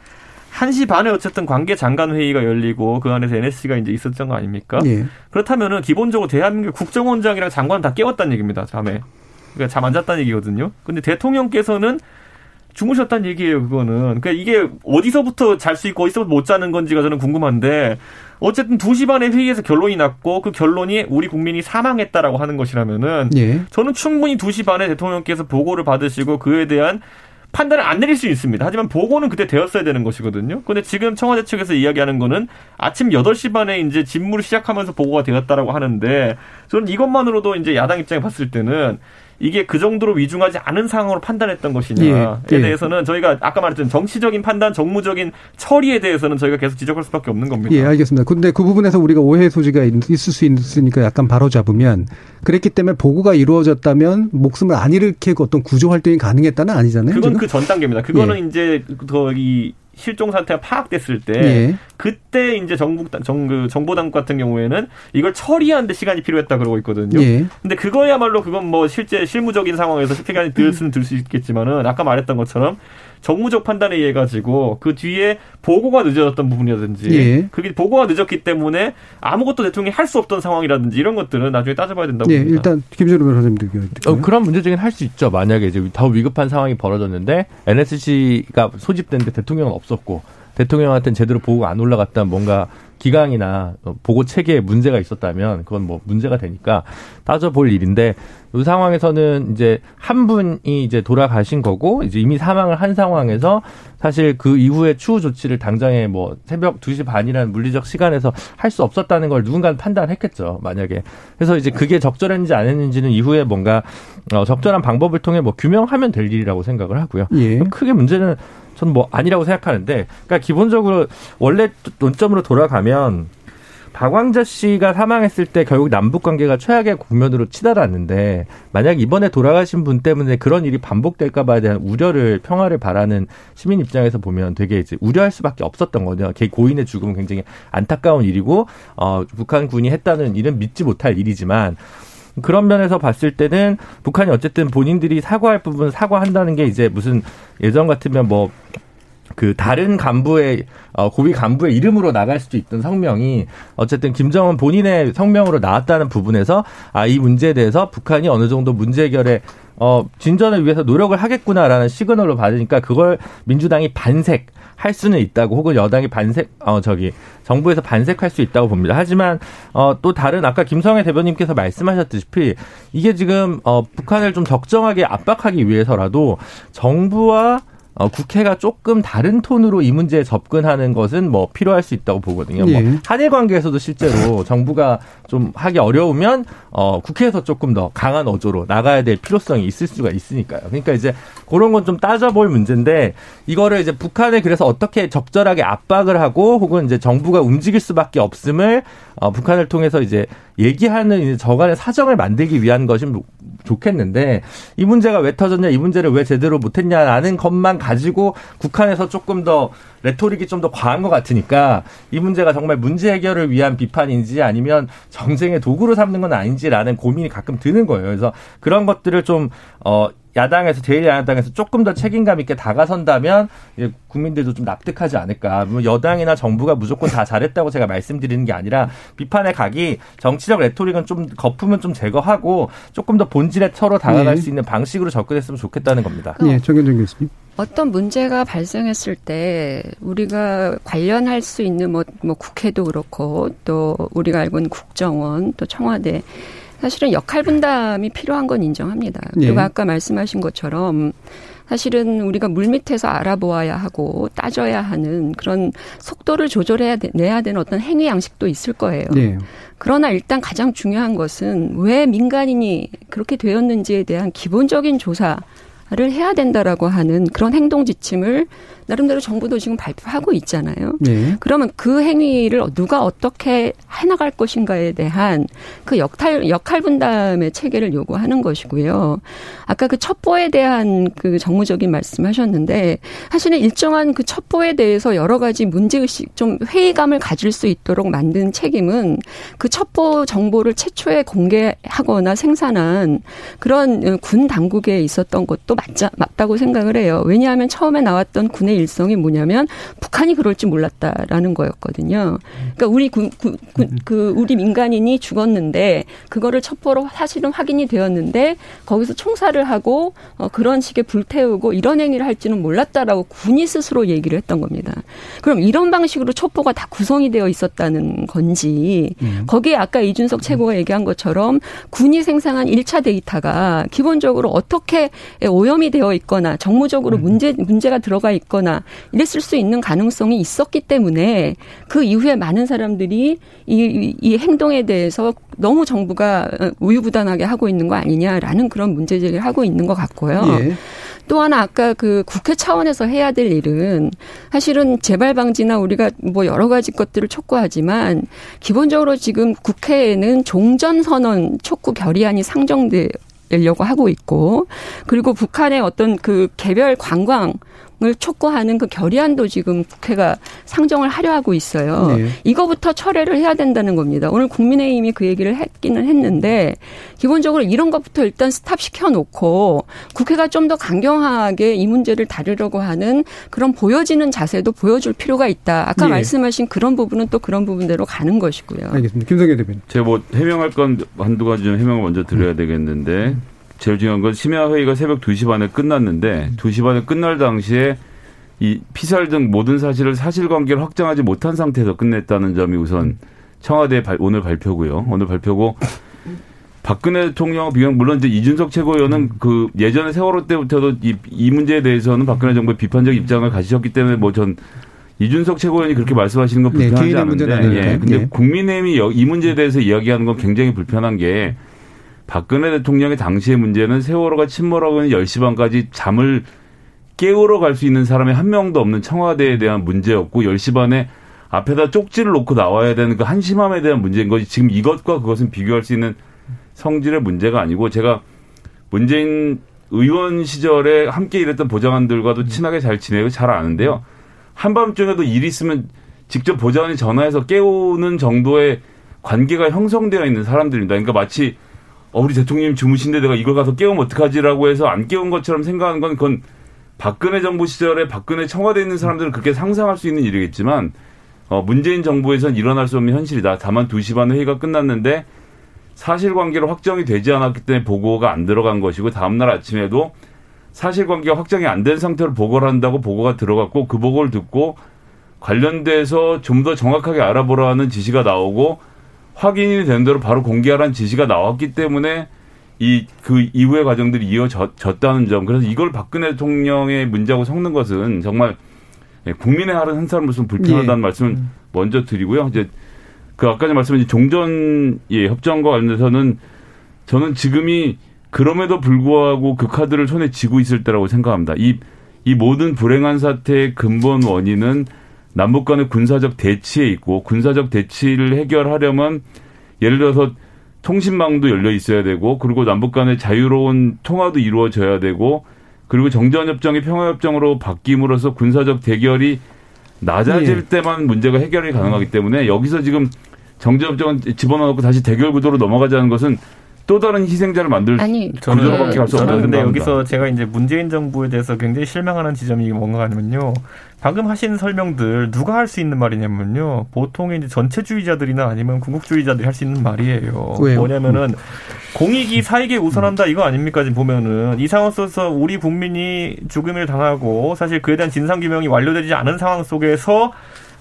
D: 1시 반에 어쨌든 관계 장관 회의가 열리고 그 안에서 NSC가 이제 있었던 거 아닙니까? 예. 그렇다면은 기본적으로 대한민국 국정원장이랑 장관 다 깨웠다는 얘기입니다. 잠에. 그러니까 잠 안 잤다는 얘기거든요. 근데 대통령께서는 주무셨다는 얘기예요, 그거는. 그러니까 이게 어디서부터 잘 수 있고 어디서부터 못 자는 건지가 저는 궁금한데 어쨌든 2시 반에 회의에서 결론이 났고 그 결론이 우리 국민이 사망했다라고 하는 것이라면은 예. 저는 충분히 2시 반에 대통령께서 보고를 받으시고 그에 대한 판단을 안 내릴 수 있습니다. 하지만 보고는 그때 되었어야 되는 것이거든요. 근데 지금 청와대 측에서 이야기하는 거는 아침 8시 반에 이제 직무를 시작하면서 보고가 되었다라고 하는데 저는 이것만으로도 이제 야당 입장에 봤을 때는 이게 그 정도로 위중하지 않은 상황으로 판단했던 것이냐에 예, 예. 대해서는 저희가 아까 말했던 정치적인 판단, 정무적인 처리에 대해서는 저희가 계속 지적할 수밖에 없는 겁니다.
A: 예, 알겠습니다. 근데 그 부분에서 우리가 오해 소지가 있을 수 있으니까 약간 바로 잡으면 그랬기 때문에 보고가 이루어졌다면 목숨을 안 잃게 어떤 구조 활동이 가능했다는 아니잖아요.
D: 그건 그 전 단계입니다. 그거는 예. 이제 더이 실종 상태가 파악됐을 때 예. 그때 이제 정부 정, 그 정보당 같은 경우에는 이걸 처리하는데 시간이 필요했다 그러고 있거든요. 예. 근데 그거야말로 그건 뭐 실제 실무적인 상황에서 시간이 들 수는 들 수 있겠지만은 아까 말했던 것처럼 정무적 판단에 의해 가지고 그 뒤에 보고가 늦어졌던 부분이라든지 예. 그게 보고가 늦었기 때문에 아무것도 대통령이 할 수 없던 상황이라든지 이런 것들은 나중에 따져봐야 된다고
A: 예, 봅니다. 일단 김재룡 변호사님도
F: 어, 그런 문제적인 할 수 있죠. 만약에 이제 더 위급한 상황이 벌어졌는데 NSC가 소집됐는데 대통령은 없었고 대통령한테는 제대로 보고가 안 올라갔다면 뭔가 기강이나 보고 체계에 문제가 있었다면 그건 뭐 문제가 되니까 따져볼 일인데 이 상황에서는 이제 한 분이 이제 돌아가신 거고 이제 이미 사망을 한 상황에서 사실 그 이후에 추후 조치를 당장에 뭐 새벽 2시 반이라는 물리적 시간에서 할 수 없었다는 걸 누군가는 판단했겠죠. 만약에. 그래서 이제 그게 적절했는지 안 했는지는 이후에 뭔가 어 적절한 방법을 통해 뭐 규명하면 될 일이라고 생각을 하고요. 예. 크게 문제는 저는 뭐 아니라고 생각하는데, 그러니까 기본적으로 원래 논점으로 돌아가면 박광자 씨가 사망했을 때 결국 남북 관계가 최악의 국면으로 치달았는데 만약 이번에 돌아가신 분 때문에 그런 일이 반복될까 봐에 대한 우려를 평화를 바라는 시민 입장에서 보면 되게 이제 우려할 수밖에 없었던 거죠. 개 고인의 죽음은 굉장히 안타까운 일이고 어 북한군이 했다는 일은 믿지 못할 일이지만 그런 면에서 봤을 때는 북한이 어쨌든 본인들이 사과할 부분 사과한다는 게 이제 무슨 예전 같으면 뭐그 다른 간부의 어 고위 간부의 이름으로 나갈 수도 있던 성명이 어쨌든 김정은 본인의 성명으로 나왔다는 부분에서 아 이 문제에 대해서 북한이 어느 정도 문제 해결에 어 진전을 위해서 노력을 하겠구나라는 시그널로 받으니까 그걸 민주당이 반색 할 수는 있다고 혹은 여당이 반색 어 저기 정부에서 반색할 수 있다고 봅니다. 하지만 어 또 다른 아까 김성애 대변님께서 말씀하셨듯이 이게 지금 어 북한을 좀 적정하게 압박하기 위해서라도 정부와 어, 국회가 조금 다른 톤으로 이 문제에 접근하는 것은 뭐 필요할 수 있다고 보거든요. 뭐 예. 뭐 한일 관계에서도 실제로 정부가 좀 하기 어려우면 어, 국회에서 조금 더 강한 어조로 나가야 될 필요성이 있을 수가 있으니까요. 그러니까 이제 그런 건 좀 따져볼 문제인데 이거를 이제 북한에 그래서 어떻게 적절하게 압박을 하고 혹은 이제 정부가 움직일 수밖에 없음을 어, 북한을 통해서 이제 얘기하는 저간의 사정을 만들기 위한 것이 좋겠는데 이 문제가 왜 터졌냐, 이 문제를 왜 제대로 못했냐라는 것만 가지고 북한에서 조금 더 레토릭이 좀 더 과한 것 같으니까 이 문제가 정말 문제 해결을 위한 비판인지 아니면 정쟁의 도구로 삼는 건 아닌지라는 고민이 가끔 드는 거예요. 그래서 그런 것들을 좀 어. 야당에서 제1야당에서 조금 더 책임감 있게 다가선다면 국민들도 좀 납득하지 않을까. 뭐 여당이나 정부가 무조건 다 잘했다고 제가 말씀드리는 게 아니라 비판의 각이 정치적 레토릭은 좀 거품은 좀 제거하고 조금 더 본질에 서로 다가갈 네. 수 있는 방식으로 접근했으면 좋겠다는 겁니다.
A: 네, 정현정 교수님.
E: 어떤 문제가 발생했을 때 우리가 관련할 수 있는 뭐, 뭐 국회도 그렇고 또 우리가 알고 있는 국정원 또 청와대 사실은 역할 분담이 필요한 건 인정합니다. 그리고 예. 아까 말씀하신 것처럼 사실은 우리가 물밑에서 알아보아야 하고 따져야 하는 그런 속도를 조절해야 돼, 내야 되는 어떤 행위 양식도 있을 거예요. 네. 그러나 일단 가장 중요한 것은 왜 민간인이 그렇게 되었는지에 대한 기본적인 조사 를 해야 된다라고 하는 그런 행동 지침을 나름대로 정부도 지금 발표하고 있잖아요. 네. 그러면 그 행위를 누가 어떻게 해나갈 것인가에 대한 그 역할 역할 분담의 체계를 요구하는 것이고요. 아까 그 첩보에 대한 그 정무적인 말씀하셨는데 사실은 일정한 그 첩보에 대해서 여러 가지 문제 의식 좀 회의감을 가질 수 있도록 만든 책임은 그 첩보 정보를 최초에 공개하거나 생산한 그런 군 당국에 있었던 것도 맞자 맞다고 생각을 해요. 왜냐하면 처음에 나왔던 군의 일성이 뭐냐면 북한이 그럴지 몰랐다라는 거였거든요. 그러니까 우리 구, 구, 구, 그 우리 민간인이 죽었는데 그거를 첩보로 사실은 확인이 되었는데 거기서 총살을 하고 어, 그런 식의 불태우고 이런 행위를 할지는 몰랐다라고 군이 스스로 얘기를 했던 겁니다. 그럼 이런 방식으로 첩보가 다 구성이 되어 있었다는 건지 음. 거기에 아까 이준석 최고가 얘기한 것처럼 군이 생산한 1차 데이터가 기본적으로 어떻게 오염이 되어 있거나 정무적으로 음. 문제 문제가 들어가 있거나 있거나 이랬을 수 있는 가능성이 있었기 때문에 그 이후에 많은 사람들이 이, 이 행동에 대해서 너무 정부가 우유부단하게 하고 있는 거 아니냐라는 그런 문제 제기를 하고 있는 것 같고요. 예. 또 하나 아까 그 국회 차원에서 해야 될 일은 사실은 재발 방지나 우리가 뭐 여러 가지 것들을 촉구하지만 기본적으로 지금 국회에는 종전 선언 촉구 결의안이 상정돼 려고 하고 있고 그리고 북한의 어떤 그 개별 관광 을 촉구하는 그 결의안도 지금 국회가 상정을 하려 하고 있어요. 네. 이거부터 철회를 해야 된다는 겁니다. 오늘 국민의힘이 그 얘기를 했기는 했는데 기본적으로 이런 것부터 일단 스탑 시켜 놓고 국회가 좀 더 강경하게 이 문제를 다루려고 하는 그런 보여지는 자세도 보여줄 필요가 있다. 아까 네. 말씀하신 그런 부분은 또 그런 부분대로 가는 것이고요.
A: 알겠습니다. 김성현 대표님.
C: 제가 뭐 해명할 건 한두 가지 좀 해명을 먼저 드려야 음. 되겠는데 제일 중요한 건 심야 회의가 새벽 2시 반에 끝났는데 2시 반에 끝날 당시에 이 피살 등 모든 사실을 사실관계를 확정하지 못한 상태에서 끝냈다는 점이 우선 청와대 오늘 발표고요. 오늘 발표고 박근혜 대통령 비경 물론 이제 이준석 최고위원은 그 예전에 세월호 때부터도 이, 이 문제에 대해서는 박근혜 정부의 비판적 입장을 가지셨기 때문에 뭐 전 이준석 최고위원이 그렇게 말씀하시는 건 네, 불편하지 네, 않은데 예. 근데 네. 국민의힘이 이 문제에 대해서 이야기하는 건 굉장히 불편한 게 박근혜 대통령의 당시의 문제는 세월호가 침몰하고 있는 10시 반까지 잠을 깨우러 갈 수 있는 사람이 한 명도 없는 청와대에 대한 문제였고 10시 반에 앞에다 쪽지를 놓고 나와야 되는 그 한심함에 대한 문제인 거지 지금 이것과 그것은 비교할 수 있는 성질의 문제가 아니고 제가 문재인 의원 시절에 함께 일했던 보좌관들과도 친하게 잘 지내고 잘 아는데요. 한밤중에도 일 있으면 직접 보좌관이 전화해서 깨우는 정도의 관계가 형성되어 있는 사람들입니다. 그러니까 마치 어, 우리 대통령님 주무신데 내가 이걸 가서 깨우면 어떡하지라고 해서 안 깨운 것처럼 생각하는 건 그건 박근혜 정부 시절에 박근혜 청와대에 있는 사람들은 그렇게 상상할 수 있는 일이겠지만 어, 문재인 정부에선 일어날 수 없는 현실이다. 다만 2시 반 회의가 끝났는데 사실관계로 확정이 되지 않았기 때문에 보고가 안 들어간 것이고 다음날 아침에도 사실관계가 확정이 안 된 상태로 보고를 한다고 보고가 들어갔고 그 보고를 듣고 관련돼서 좀 더 정확하게 알아보라는 지시가 나오고 확인이 된 대로 바로 공개하라는 지시가 나왔기 때문에 이 그 이후의 과정들이 이어졌다는 점. 그래서 이걸 박근혜 대통령의 문제하고 섞는 것은 정말 예, 국민의 하루 한 사람으로서 불편하다는 예. 말씀을 음. 먼저 드리고요. 이제 그 아까 말씀하신 종전 예, 협정과 관련해서는 저는 지금이 그럼에도 불구하고 그 카드를 손에 쥐고 있을 때라고 생각합니다. 이, 이 모든 불행한 사태의 근본 원인은 남북 간의 군사적 대치에 있고 군사적 대치를 해결하려면 예를 들어서 통신망도 열려 있어야 되고 그리고 남북 간의 자유로운 통화도 이루어져야 되고 그리고 정전협정이 평화협정으로 바뀜으로써 군사적 대결이 낮아질 예. 때만 문제가 해결이 가능하기 때문에 여기서 지금 정전협정은 집어넣고 다시 대결 구도로 넘어가자는 것은 또 다른 희생자를 만들
D: 아니 저는 저는 근데 여기서 제가 이제 문재인 정부에 대해서 굉장히 실망하는 지점이 뭔가 하면요. 방금 하신 설명들 누가 할 수 있는 말이냐면요. 보통 이제 전체주의자들이나 아니면 궁극주의자들이 할 수 있는 말이에요. 왜요? 뭐냐면은 공익이 사익에 우선한다 이거 아닙니까? 지금 보면은. 이 상황 속에서 우리 국민이 죽음을 당하고 사실 그에 대한 진상 규명이 완료되지 않은 상황 속에서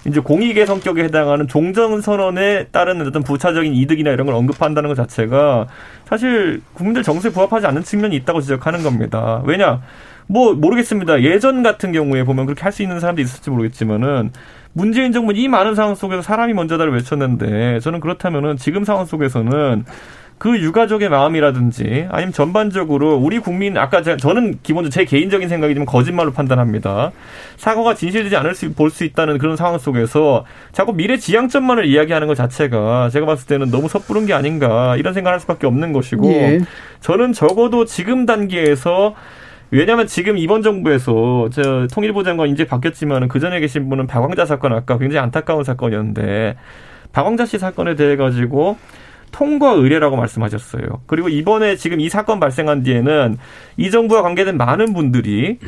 D: 이제 공익의 성격에 해당하는 종전 선언에 따른 어떤 부차적인 이득이나 이런 걸 언급한다는 것 자체가 사실 국민들 정서에 부합하지 않는 측면이 있다고 지적하는 겁니다. 왜냐? 뭐 모르겠습니다. 예전 같은 경우에 보면 그렇게 할 수 있는 사람도 있을지 모르겠지만은 문재인 정부는 이 많은 상황 속에서 사람이 먼저다를 외쳤는데 저는 그렇다면은 지금 상황 속에서는 그 유가족의 마음이라든지 아니면 전반적으로 우리 국민 아까 제가 저는 기본적으로 제 개인적인 생각이지만 거짓말로 판단합니다. 사고가 진실되지 않을 수 볼 수 있다는 그런 상황 속에서 자꾸 미래 지향점만을 이야기하는 것 자체가 제가 봤을 때는 너무 섣부른 게 아닌가 이런 생각을 할 수밖에 없는 것이고 예. 저는 적어도 지금 단계에서 왜냐하면 지금 이번 정부에서 저 통일부 장관 이제 바뀌었지만 그 전에 계신 분은 박광자 사건 아까 굉장히 안타까운 사건이었는데 박광자 씨 사건에 대해 가지고 통과 의뢰라고 말씀하셨어요. 그리고 이번에 지금 이 사건 발생한 뒤에는 이 정부와 관계된 많은 분들이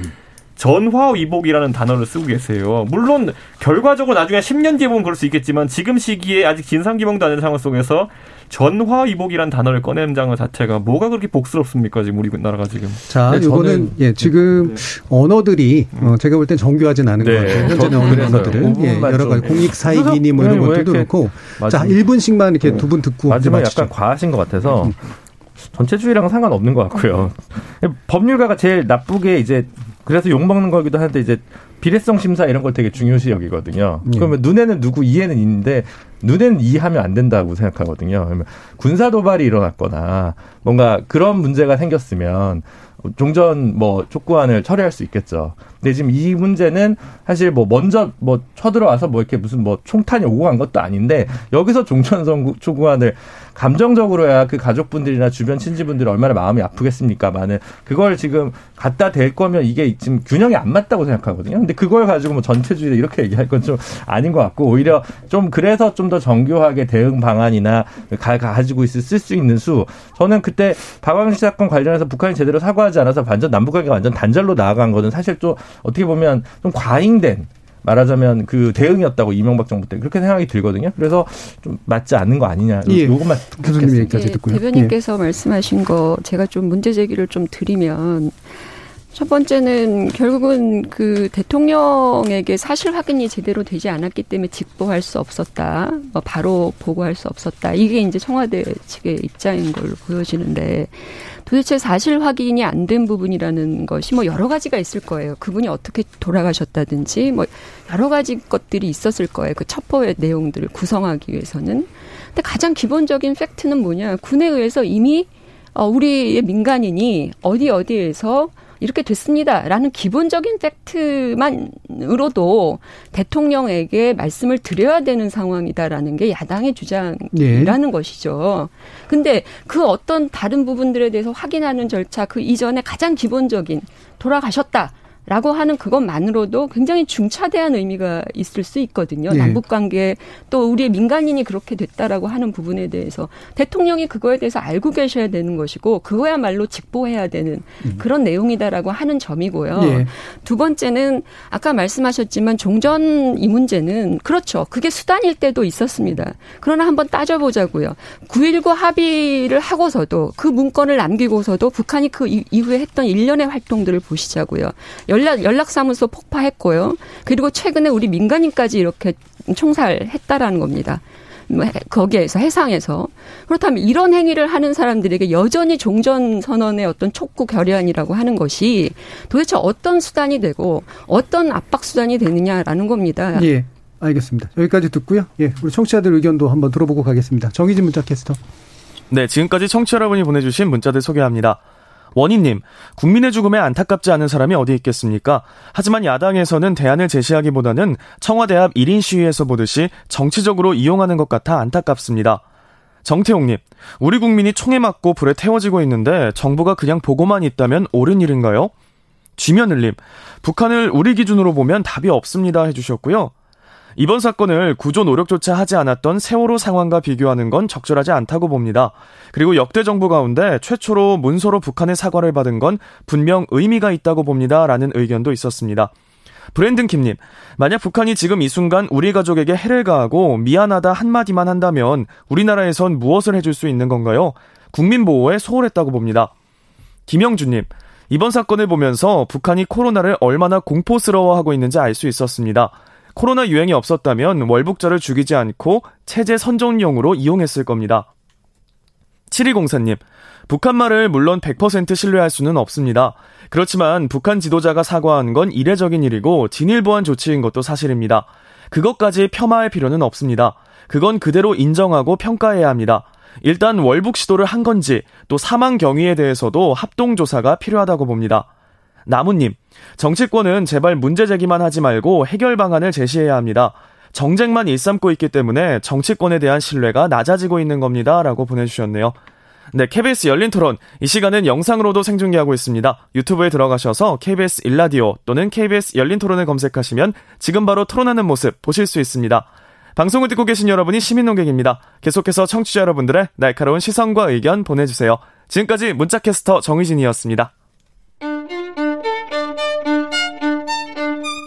D: 전화위복이라는 단어를 쓰고 계세요. 물론 결과적으로 나중에 10년 뒤에 보면 그럴 수 있겠지만 지금 시기에 아직 진상규명도 안 된 상황 속에서 전화위복이라는 단어를 꺼낸 장 자체가 뭐가 그렇게 복스럽습니까 지금 우리나라가 지금.
A: 자, 네, 이거는 예 지금 네. 언어들이 어, 제가 볼 땐 정교하진 않은 네. 것 같아요. 현재 나오는 언어들은 예, 여러 가지 공익 사익이니 뭐 이런 것들도 그렇고. 자, 1분씩만 이렇게 두 분 듣고
F: 마지막 약간 과하신 것 같아서. 음. 전체주의랑은 상관없는 것 같고요. 법률가가 제일 나쁘게 이제 그래서 욕 먹는 거기도 한데 이제 비례성 심사 이런 걸 되게 중요시 여기거든요. 예. 그러면 눈에는 누구 이해는 있는데 눈에는 이해하면 안 된다고 생각하거든요. 그러면 군사 도발이 일어났거나 뭔가 그런 문제가 생겼으면 종전 뭐 촉구안을 처리할 수 있겠죠. 근데 지금 이 문제는 사실 뭐 먼저 뭐 쳐들어와서 뭐 이렇게 무슨 뭐 총탄이 오고 간 것도 아닌데 여기서 종전 촉구안을 감정적으로야 그 가족분들이나 주변 친지분들이 얼마나 마음이 아프겠습니까만은 그걸 지금 갖다 댈 거면 이게 지금 균형이 안 맞다고 생각하거든요. 근데 그걸 가지고 뭐 전체주의 이렇게 얘기할 건 좀 아닌 것 같고 오히려 좀 그래서 좀 더 정교하게 대응 방안이나 가, 가지고 있을 쓸 수 있는 수 저는 그때 박광식 사건 관련해서 북한이 제대로 사과하지 않아서 완전 남북관계가 완전 단절로 나아간 거는 사실 또 어떻게 보면 좀 과잉된 말하자면 그 대응이었다고 이명박 정부 때 그렇게 생각이 들거든요. 그래서 좀 맞지 않는 거 아니냐.
A: 예.
F: 요것만
A: 교수님 얘기까지 듣고요.
E: 대변인께서 예. 말씀하신 거 제가 좀 문제 제기를 좀 드리면 첫 번째는 결국은 그 대통령에게 사실 확인이 제대로 되지 않았기 때문에 직보할 수 없었다. 뭐 바로 보고할 수 없었다. 이게 이제 청와대 측의 입장인 걸로 보여지는데 도대체 사실 확인이 안 된 부분이라는 것이 뭐 여러 가지가 있을 거예요. 그분이 어떻게 돌아가셨다든지 뭐 여러 가지 것들이 있었을 거예요. 그 첩보의 내용들을 구성하기 위해서는. 근데 가장 기본적인 팩트는 뭐냐. 군에 의해서 이미 어, 우리의 민간인이 어디 어디에서 이렇게 됐습니다라는 기본적인 팩트만으로도 대통령에게 말씀을 드려야 되는 상황이다라는 게 야당의 주장이라는 네. 것이죠. 근데 그 어떤 다른 부분들에 대해서 확인하는 절차 그 이전에 가장 기본적인 돌아가셨다. 라고 하는 그것만으로도 굉장히 중차대한 의미가 있을 수 있거든요. 네. 남북 관계 또 우리의 민간인이 그렇게 됐다라고 하는 부분에 대해서 대통령이 그거에 대해서 알고 계셔야 되는 것이고 그거야말로 직보해야 되는 음. 그런 내용이다라고 하는 점이고요. 네. 두 번째는 아까 말씀하셨지만 종전 이 문제는 그렇죠. 그게 수단일 때도 있었습니다. 그러나 한번 따져보자고요. 9.19 합의를 하고서도 그 문건을 남기고서도 북한이 그 이후에 했던 일련의 활동들을 보시자고요. 연락 연락사무소 폭파했고요. 그리고 최근에 우리 민간인까지 이렇게 총살했다라는 겁니다. 뭐 거기에서 해상에서 그렇다면 이런 행위를 하는 사람들에게 여전히 종전 선언의 어떤 촉구 결의안이라고 하는 것이 도대체 어떤 수단이 되고 어떤 압박 수단이 되느냐라는 겁니다.
A: 예. 알겠습니다. 여기까지 듣고요. 예. 우리 청취자들 의견도 한번 들어보고 가겠습니다. 정희진 문자 캐스터.
G: 네, 지금까지 청취자 여러분이 보내주신 문자들 소개합니다. 원희님, 국민의 죽음에 안타깝지 않은 사람이 어디 있겠습니까? 하지만 야당에서는 대안을 제시하기보다는 청와대 앞 1인 시위에서 보듯이 정치적으로 이용하는 것 같아 안타깝습니다. 정태용님, 우리 국민이 총에 맞고 불에 태워지고 있는데 정부가 그냥 보고만 있다면 옳은 일인가요? 쥐면을님, 북한을 우리 기준으로 보면 답이 없습니다 해주셨고요. 이번 사건을 구조 노력조차 하지 않았던 세월호 상황과 비교하는 건 적절하지 않다고 봅니다. 그리고 역대 정부 가운데 최초로 문서로 북한의 사과를 받은 건 분명 의미가 있다고 봅니다. 라는 의견도 있었습니다. 브랜든 킴님, 만약 북한이 지금 이 순간 우리 가족에게 해를 가하고 미안하다 한마디만 한다면 우리나라에선 무엇을 해줄 수 있는 건가요? 국민 보호에 소홀했다고 봅니다. 김영주님, 이번 사건을 보면서 북한이 코로나를 얼마나 공포스러워하고 있는지 알 수 있었습니다. 코로나 유행이 없었다면 월북자를 죽이지 않고 체제 선정용으로 이용했을 겁니다. 7204님, 북한 말을 물론 100% 신뢰할 수는 없습니다. 그렇지만 북한 지도자가 사과한 건 이례적인 일이고 진일보한 조치인 것도 사실입니다. 그것까지 폄하할 필요는 없습니다. 그건 그대로 인정하고 평가해야 합니다. 일단 월북 시도를 한 건지 또 사망 경위에 대해서도 합동조사가 필요하다고 봅니다. 나무님, 정치권은 제발 문제 제기만 하지 말고 해결 방안을 제시해야 합니다. 정쟁만 일삼고 있기 때문에 정치권에 대한 신뢰가 낮아지고 있는 겁니다. 라고 보내주셨네요. 네, KBS 열린 토론. 이 시간은 영상으로도 생중계하고 있습니다. 유튜브에 들어가셔서 KBS 일라디오 또는 KBS 열린 토론을 검색하시면 지금 바로 토론하는 모습 보실 수 있습니다. 방송을 듣고 계신 여러분이 시민 농객입니다. 계속해서 청취자 여러분들의 날카로운 시선과 의견 보내주세요. 지금까지 문자캐스터 정희진이었습니다.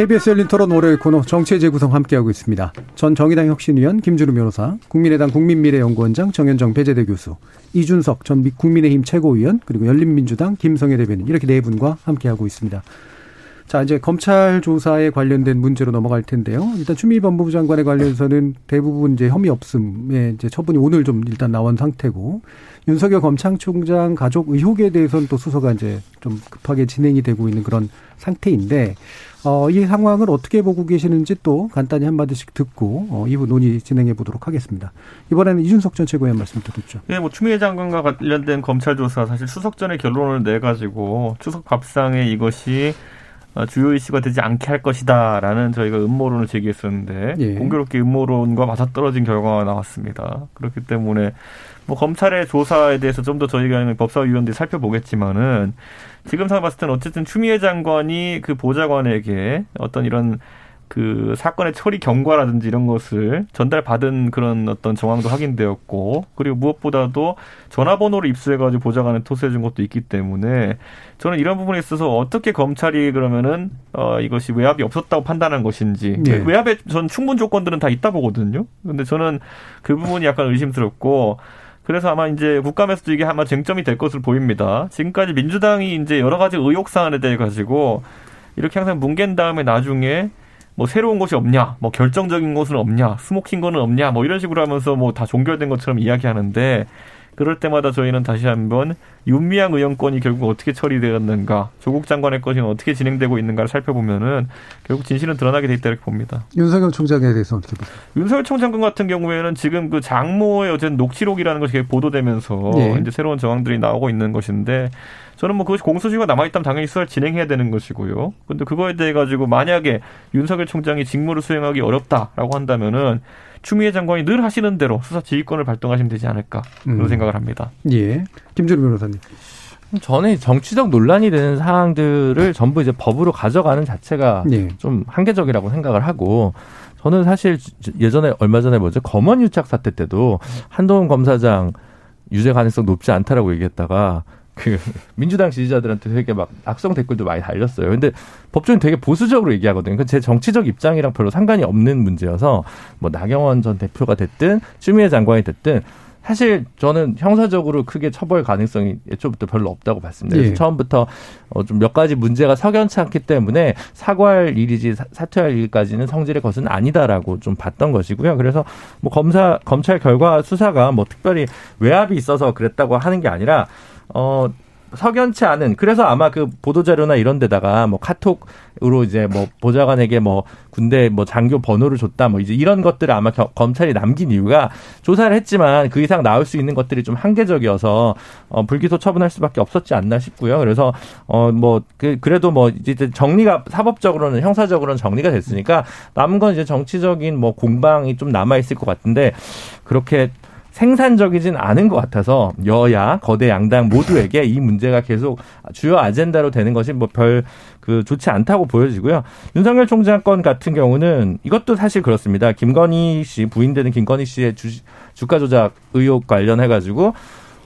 A: KBS 열린 토론 월요일 코너 정치의 재구성 함께하고 있습니다. 전 정의당 혁신위원 김주루 변호사, 국민의당 국민미래연구원장 정현정 배재대 교수, 이준석 전 국민의힘 최고위원, 그리고 열린민주당 김성애 대변인 이렇게 네 분과 함께하고 있습니다. 자, 이제 검찰 조사에 관련된 문제로 넘어갈 텐데요. 일단 추미애 법무부 장관에 관련해서는 대부분 이제 혐의 없음의 이제 처분이 오늘 좀 일단 나온 상태고 윤석열 검찰총장 가족 의혹에 대해서는 또 수사가 이제 좀 급하게 진행이 되고 있는 그런 상태인데 어, 이 상황을 어떻게 보고 계시는지 또 간단히 한마디씩 듣고 어, 이후 논의 진행해 보도록 하겠습니다. 이번에는 이준석 전 최고위원 말씀 듣죠.
D: 네, 뭐 추미애 장관과 관련된 검찰 조사 사실 수석 전에 결론을 내 가지고 추석 밥상에 이것이 어, 주요 이슈가 되지 않게 할 것이다라는 저희가 음모론을 제기했었는데 예. 공교롭게 음모론과 맞아떨어진 결과가 나왔습니다. 그렇기 때문에 뭐 검찰의 조사에 대해서 좀 더 저희가 법사위원들이 살펴보겠지만은 지금 상황 봤을 때는 어쨌든 추미애 장관이 그 보좌관에게 어떤 이런 그 사건의 처리 경과라든지 이런 것을 전달받은 그런 어떤 정황도 확인되었고 그리고 무엇보다도 전화번호를 입수해가지고 보좌관에 토스해준 것도 있기 때문에 저는 이런 부분에 있어서 어떻게 검찰이 그러면은 어 이것이 외압이 없었다고 판단한 것인지 네. 외압의 전 충분 조건들은 다 있다 보거든요. 근데 저는 그 부분이 약간 의심스럽고 그래서 아마 이제 국감에서도 이게 아마 쟁점이 될 것으로 보입니다. 지금까지 민주당이 이제 여러 가지 의혹 사안에 대해 가지고 이렇게 항상 뭉갠 다음에 나중에 뭐 새로운 것이 없냐, 뭐 결정적인 것은 없냐, smoking gun은 없냐, 뭐 이런 식으로 하면서 뭐 다 종결된 것처럼 이야기하는데 그럴 때마다 저희는 다시 한번 윤미향 의원 건이 결국 어떻게 처리되었는가, 조국 장관의 것이 어떻게 진행되고 있는가를 살펴보면은 결국 진실은 드러나게 돼 있다 이렇게 봅니다.
A: 윤석열 총장에 대해서 어떻게 보세요?
D: 윤석열 총장 같은 경우에는 지금 그 장모의 어쨌든 녹취록이라는 것이 보도되면서 네. 이제 새로운 정황들이 나오고 있는 것인데 저는 뭐 그것이 공소시효가 남아있다면 당연히 수사를 진행해야 되는 것이고요. 근데 그거에 대해 가지고 만약에 윤석열 총장이 직무를 수행하기 어렵다라고 한다면은 추미애 장관이 늘 하시는 대로 수사 지휘권을 발동하시면 되지 않을까 그런 음. 생각을 합니다.
A: 예. 김준우 변호사님.
F: 저는 정치적 논란이 되는 사항들을 전부 이제 법으로 가져가는 자체가 예. 좀 한계적이라고 생각을 하고 저는 사실 예전에 얼마 전에 뭐죠 검언 유착 사태 때도 한동훈 검사장 유죄 가능성 높지 않다라고 얘기했다가 그 민주당 지지자들한테 되게 막 악성 댓글도 많이 달렸어요. 근데 법조인 되게 보수적으로 얘기하거든요. 그제 정치적 입장이랑 별로 상관이 없는 문제여서 뭐 나경원 전 대표가 됐든 추미애 장관이 됐든 사실 저는 형사적으로 크게 처벌 가능성이 애초부터 별로 없다고 봤습니다. 그래서 예. 처음부터 어 좀 몇 가지 문제가 석연치 않기 때문에 사과할 일이지 사퇴할 일까지는 성질의 것은 아니다라고 좀 봤던 것이고요. 그래서 뭐 검사 검찰 결과 수사가 뭐 특별히 외압이 있어서 그랬다고 하는 게 아니라 어 석연치 않은 그래서 아마 그 보도 자료나 이런 데다가 뭐 카톡으로 이제 뭐 보좌관에게 뭐 군대 뭐 장교 번호를 줬다 뭐 이제 이런 것들을 아마 겨, 검찰이 남긴 이유가 조사를 했지만 그 이상 나올 수 있는 것들이 좀 한계적이어서 어 불기소 처분할 수밖에 없었지 않나 싶고요. 그래서 어 뭐 그 그래도 뭐 이제 정리가 사법적으로는 형사적으로는 정리가 됐으니까 남은 건 이제 정치적인 뭐 공방이 좀 남아 있을 것 같은데 그렇게 생산적이진 않은 것 같아서 여야 거대 양당 모두에게 이 문제가 계속 주요 아젠다로 되는 것이 뭐 별 그 좋지 않다고 보여지고요. 윤석열 총장 건 같은 경우는 이것도 사실 그렇습니다. 김건희 씨 부인되는 김건희 씨의 주, 주가 조작 의혹 관련해 가지고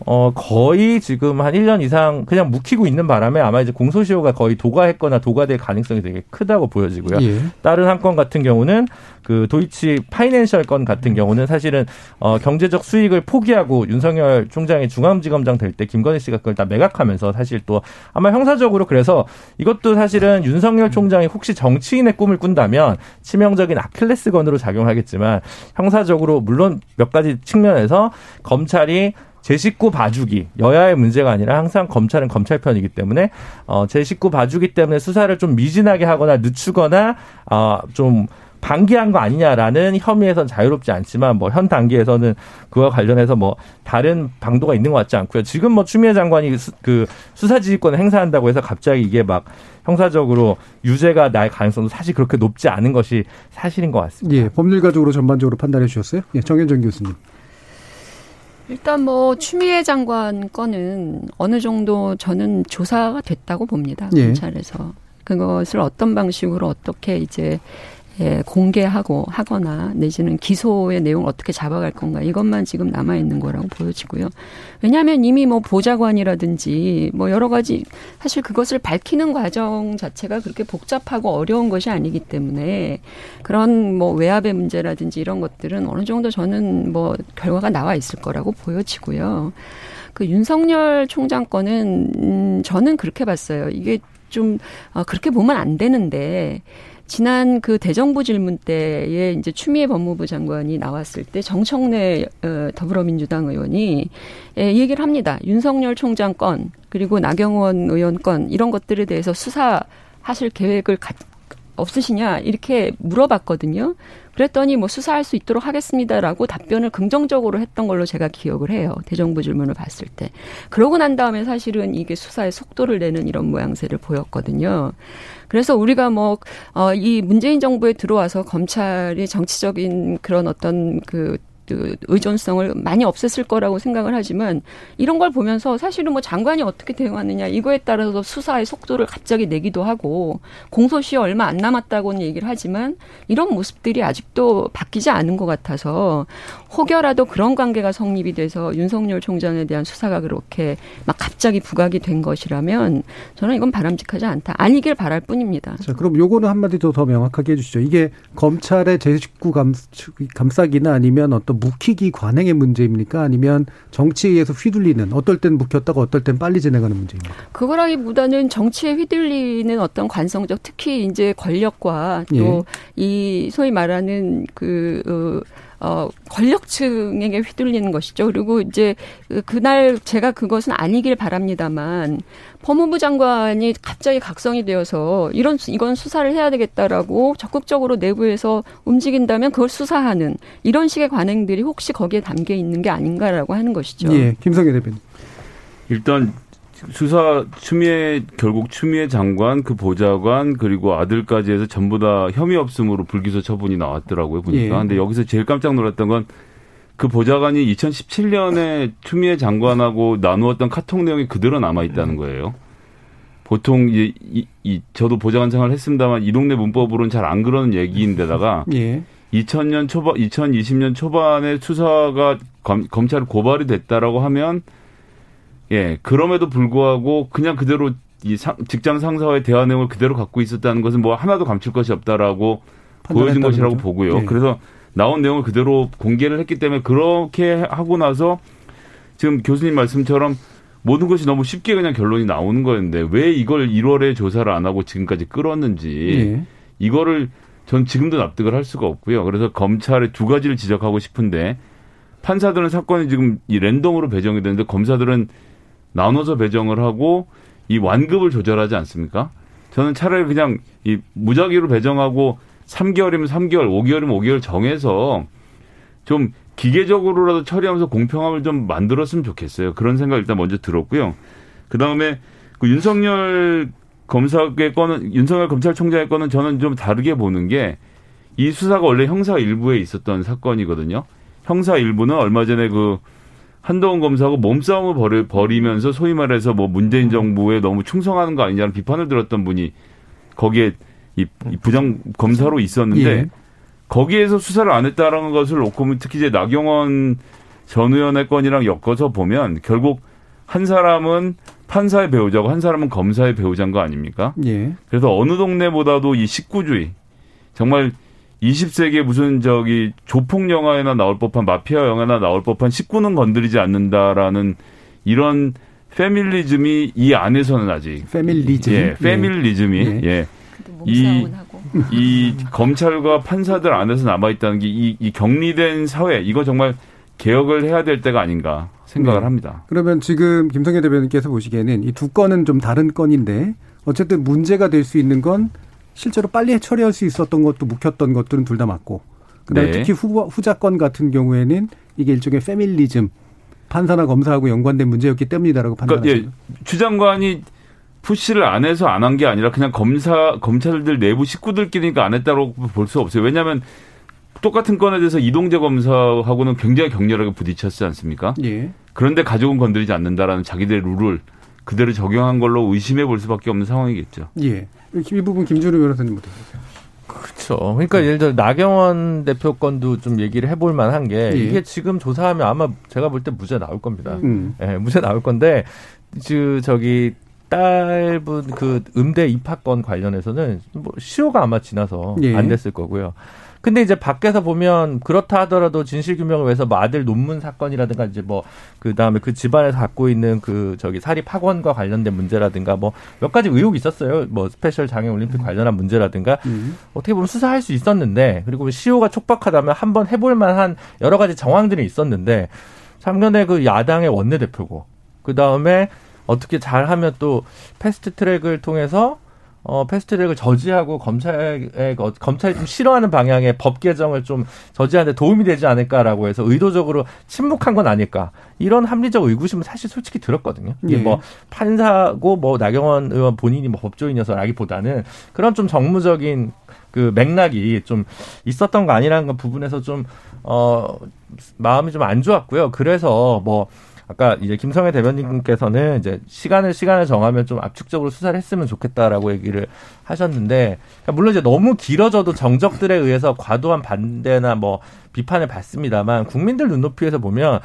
F: 어, 거의 지금 한 1년 이상 그냥 묵히고 있는 바람에 아마 이제 공소시효가 거의 도가했거나 도가될 가능성이 되게 크다고 보여지고요. 예. 다른 한 건 같은 경우는 그 도이치 파이낸셜 건 같은 경우는 사실은 어, 경제적 수익을 포기하고 윤석열 총장이 중앙지검장 될 때 김건희 씨가 그걸 다 매각하면서 사실 또 아마 형사적으로 그래서 이것도 사실은 윤석열 총장이 혹시 정치인의 꿈을 꾼다면 치명적인 아킬레스건으로 작용하겠지만 형사적으로 물론 몇 가지 측면에서 검찰이 제 식구 봐주기 여야의 문제가 아니라 항상 검찰은 검찰 편이기 때문에 어, 제 식구 봐주기 때문에 수사를 좀 미진하게 하거나 늦추거나 어, 좀 방기한 거 아니냐라는 혐의에선 자유롭지 않지만 뭐 현 단계에서는 그와 관련해서 뭐 다른 방도가 있는 것 같지 않고요. 지금 뭐 추미애 장관이 수, 그 수사지휘권을 행사한다고 해서 갑자기 이게 막 형사적으로 유죄가 날 가능성도 사실 그렇게 높지 않은 것이 사실인 것 같습니다.
A: 예, 법률가적으로 전반적으로 판단해 주셨어요? 예, 정현정 교수님.
E: 일단 뭐 추미애 장관 건은 어느 정도 저는 조사가 됐다고 봅니다. 예. 검찰에서 그것을 어떤 방식으로 어떻게 이제 예, 공개하고 하거나 내지는 기소의 내용을 어떻게 잡아갈 건가 이것만 지금 남아 있는 거라고 보여지고요. 왜냐하면 이미 뭐 보좌관이라든지 뭐 여러 가지 사실 그것을 밝히는 과정 자체가 그렇게 복잡하고 어려운 것이 아니기 때문에 그런 뭐 외압의 문제라든지 이런 것들은 어느 정도 저는 뭐 결과가 나와 있을 거라고 보여지고요. 그 윤석열 총장 건은 음 저는 그렇게 봤어요. 이게 좀 어, 그렇게 보면 안 되는데 지난 그 대정부 질문 때에 이제 추미애 법무부 장관이 나왔을 때 정청래 어, 더불어민주당 의원이 예, 얘기를 합니다. 윤석열 총장 건 그리고 나경원 의원 건 이런 것들에 대해서 수사하실 계획을 가, 없으시냐 이렇게 물어봤거든요. 그랬더니 뭐 수사할 수 있도록 하겠습니다라고 답변을 긍정적으로 했던 걸로 제가 기억을 해요. 대정부 질문을 봤을 때. 그러고 난 다음에 사실은 이게 수사의 속도를 내는 이런 모양새를 보였거든요. 그래서 우리가 뭐, 어, 이 문재인 정부에 들어와서 검찰이 정치적인 그런 어떤 그 그 의존성을 많이 없앴을 거라고 생각을 하지만 이런 걸 보면서 사실은 뭐 장관이 어떻게 대응하느냐 이거에 따라서 수사의 속도를 갑자기 내기도 하고 공소시효 얼마 안 남았다고는 얘기를 하지만 이런 모습들이 아직도 바뀌지 않은 것 같아서 혹여라도 그런 관계가 성립이 돼서 윤석열 총장에 대한 수사가 그렇게 막 갑자기 부각이 된 것이라면 저는 이건 바람직하지 않다. 아니길 바랄 뿐입니다.
A: 자, 그럼 요거는 한마디 더, 더 명확하게 해주시죠. 이게 검찰의 제 식구 감, 감싸기나 아니면 어떤 묵히기 관행의 문제입니까? 아니면 정치에 의해서 휘둘리는 어떨 땐 묵혔다가 어떨 땐 빨리 진행하는 문제입니까?
E: 그거라기보다는 정치에 휘둘리는 어떤 관성적 특히 이제 권력과 또이 예. 소위 말하는 그 어, 어, 권력층에게 휘둘리는 것이죠. 그리고 이제 그, 그날 제가 그것은 아니길 바랍니다만 법무부 장관이 갑자기 각성이 되어서 이런 이건 수사를 해야 되겠다라고 적극적으로 내부에서 움직인다면 그걸 수사하는 이런 식의 관행들이 혹시 거기에 담겨 있는 게 아닌가라고 하는 것이죠.
A: 예, 김성애 대표님.
C: 일단 수사 추미애 결국 추미애 장관 그 보좌관 그리고 아들까지 해서 전부 다 혐의 없음으로 불기소 처분이 나왔더라고요 보니까. 예. 근데 여기서 제일 깜짝 놀랐던 건 그 보좌관이 2017년에 추미애 장관하고 나누었던 카톡 내용이 그대로 남아 있다는 거예요. 보통 이, 이, 이 저도 보좌관 생활을 했습니다만 이 동네 문법으로는 잘 안 그러는 얘기인데다가 예. 2000년 초반 2020년 초반에 수사가 검, 검찰 고발이 됐다라고 하면 예, 그럼에도 불구하고 그냥 그대로 이 상, 직장 상사와의 대화 내용을 그대로 갖고 있었다는 것은 뭐 하나도 감출 것이 없다라고 보여진 것이라고 거죠? 보고요. 예. 그래서 나온 내용을 그대로 공개를 했기 때문에 그렇게 하고 나서 지금 교수님 말씀처럼 모든 것이 너무 쉽게 그냥 결론이 나오는 거였는데 왜 이걸 1월에 조사를 안 하고 지금까지 끌었는지 예. 이거를 전 지금도 납득을 할 수가 없고요. 그래서 검찰의 두 가지를 지적하고 싶은데 판사들은 사건이 지금 이 랜덤으로 배정이 되는데 검사들은 나눠서 배정을 하고 이 완급을 조절하지 않습니까? 저는 차라리 그냥 이 무작위로 배정하고 3개월이면 3개월, 5개월이면 5개월 정해서 좀 기계적으로라도 처리하면서 공평함을 좀 만들었으면 좋겠어요. 그런 생각 일단 먼저 들었고요. 그 다음에 그 윤석열 검사의 건은 윤석열 검찰총장의 건은 저는 좀 다르게 보는 게 이 수사가 원래 형사 일부에 있었던 사건이거든요. 형사 일부는 얼마 전에 그 한동훈 검사하고 몸싸움을 벌이, 벌이면서 소위 말해서 뭐 문재인 정부에 너무 충성하는 거 아니냐는 비판을 들었던 분이 거기에 이, 이 부장 검사로 있었는데 예. 거기에서 수사를 안 했다라는 것을 놓고 특히 이제 나경원 전 의원의 건이랑 엮어서 보면 결국 한 사람은 판사의 배우자고 한 사람은 검사의 배우자인 거 아닙니까? 예. 그래서 어느 동네보다도 이 식구주의 정말 20세기에 무슨 저기 조폭 영화에나 나올 법한 마피아 영화나 나올 법한 식구는 건드리지 않는다라는 이런 페밀리즘이 이 안에서는 아직
A: 페밀리즘
C: 예, 페밀리즘이 예. 예. 이, 이 검찰과 판사들 안에서 남아 있다는 게이 이 격리된 사회 이거 정말 개혁을 해야 될 때가 아닌가 생각을 네. 합니다.
A: 그러면 지금 김성애 대변인께서 보시기에는 이 두 건은 좀 다른 건인데 어쨌든 문제가 될 수 있는 건 실제로 빨리 처리할 수 있었던 것도 묵혔던 것들은 둘 다 맞고 그다음에 네. 특히 후, 후자건 같은 경우에는 이게 일종의 페밀리즘 판사나 검사하고 연관된 문제였기 때문이다라고 판단하시죠. 그러니까
C: 예, 추 장관이 푸시를 안 해서 안 한 게 아니라 그냥 검사 검찰들 내부 식구들끼리니까 안 했다고 볼 수 없어요. 왜냐하면 똑같은 건에 대해서 이동재 검사하고는 굉장히 격렬하게 부딪혔지 않습니까? 예. 그런데 가족은 건드리지 않는다라는 자기들의 룰을 그대로 적용한 걸로 의심해 볼 수밖에 없는 상황이겠죠.
A: 예. 이 부분 김준우 변호사님 어떻게 보세요?
F: 그렇죠. 그러니까 예를 들어 나경원 대표 건도 좀 얘기를 해볼 만한 게 예. 이게 지금 조사하면 아마 제가 볼 때 무죄 나올 겁니다. 음. 예, 무죄 나올 건데 그 저기 딸분 그 음대 입학권 관련해서는 뭐 시효가 아마 지나서 예. 안 됐을 거고요. 근데 이제 밖에서 보면 그렇다 하더라도 진실 규명을 위해서 뭐 아들 논문 사건이라든가 이제 뭐 그다음에 그 집안에서 갖고 있는 그 저기 사립 학원과 관련된 문제라든가 뭐 몇 가지 의혹이 있었어요. 뭐 스페셜 장애 올림픽 음. 관련한 문제라든가 음. 어떻게 보면 수사할 수 있었는데 그리고 시효가 촉박하다면 한번 해볼 만한 여러 가지 정황들이 있었는데 작년에 그 야당의 원내대표고 그 다음에 어떻게 잘하면 또 fast track을 통해서 어, fast track을 저지하고 검찰에 어, 검찰이 좀 싫어하는 방향의 법 개정을 좀 저지하는데 도움이 되지 않을까라고 해서 의도적으로 침묵한 건 아닐까 이런 합리적 의구심은 사실 솔직히 들었거든요. 이게 예. 뭐 판사고 뭐 나경원 의원 본인이 뭐 법조인이어서라기보다는 그런 좀 정무적인 그 맥락이 좀 있었던 거 아니라는 부분에서 좀 어 마음이 좀 안 좋았고요. 그래서 뭐 아까 이제 김성애 대변인께서는 이제 시간을 시간을 정하면 좀 압축적으로 수사를 했으면 좋겠다라고 얘기를 하셨는데 그러니까 물론 이제 너무 길어져도 정적들에 의해서 과도한 반대나 뭐 비판을 받습니다만 국민들 눈높이에서 보면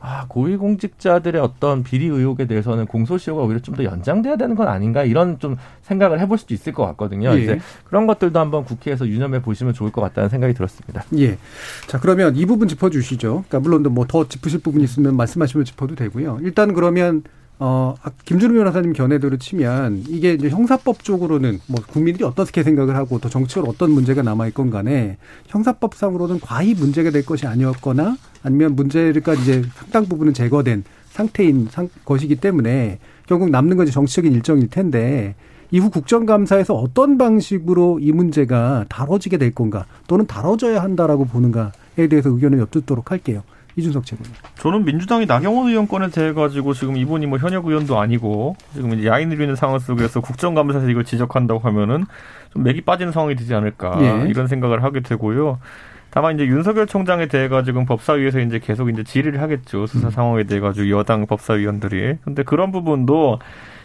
F: 아, 고위공직자들의 어떤 비리 의혹에 대해서는 공소시효가 오히려 좀 더 연장돼야 되는 건 아닌가 이런 좀 생각을 해볼 수도 있을 것 같거든요. 예. 이제 그런 것들도 한번 국회에서 유념해 보시면 좋을 것 같다는 생각이 들었습니다.
A: 예. 자 그러면 이 부분 짚어주시죠. 그러니까 물론 뭐 더 짚으실 부분이 있으면 말씀하시면 짚어도 되고요. 일단 그러면 어, 아, 김준우 변호사님 견해대로 치면 이게 이제 형사법 쪽으로는 뭐 국민들이 어떻게 생각을 하고 또 정치적으로 어떤 문제가 남아있건 간에 형사법상으로는 과히 문제가 될 것이 아니었거나 아니면 문제가 이제 상당 부분은 제거된 상태인 상, 것이기 때문에 결국 남는 것이 정치적인 일정일 텐데 이후 국정감사에서 어떤 방식으로 이 문제가 다뤄지게 될 건가 또는 다뤄져야 한다라고 보는가에 대해서 의견을 엿듣도록 할게요. 이준석 최고님.
D: 저는 민주당이 나경원 의원 권에 대해 가지고 지금 이분이 뭐 현역 의원도 아니고 지금 이제 야인을 있는 상황 속에서 국정감사에서 이걸 지적한다고 하면은 좀 맥이 빠지는 상황이 되지 않을까 예. 이런 생각을 하게 되고요. 다만 이제 윤석열 총장에 대해 가지고 법사위에서 이제 계속 이제 질의를 하겠죠 수사 음. 상황에 대해 가지고 여당 법사위원들이. 근데 그런 부분도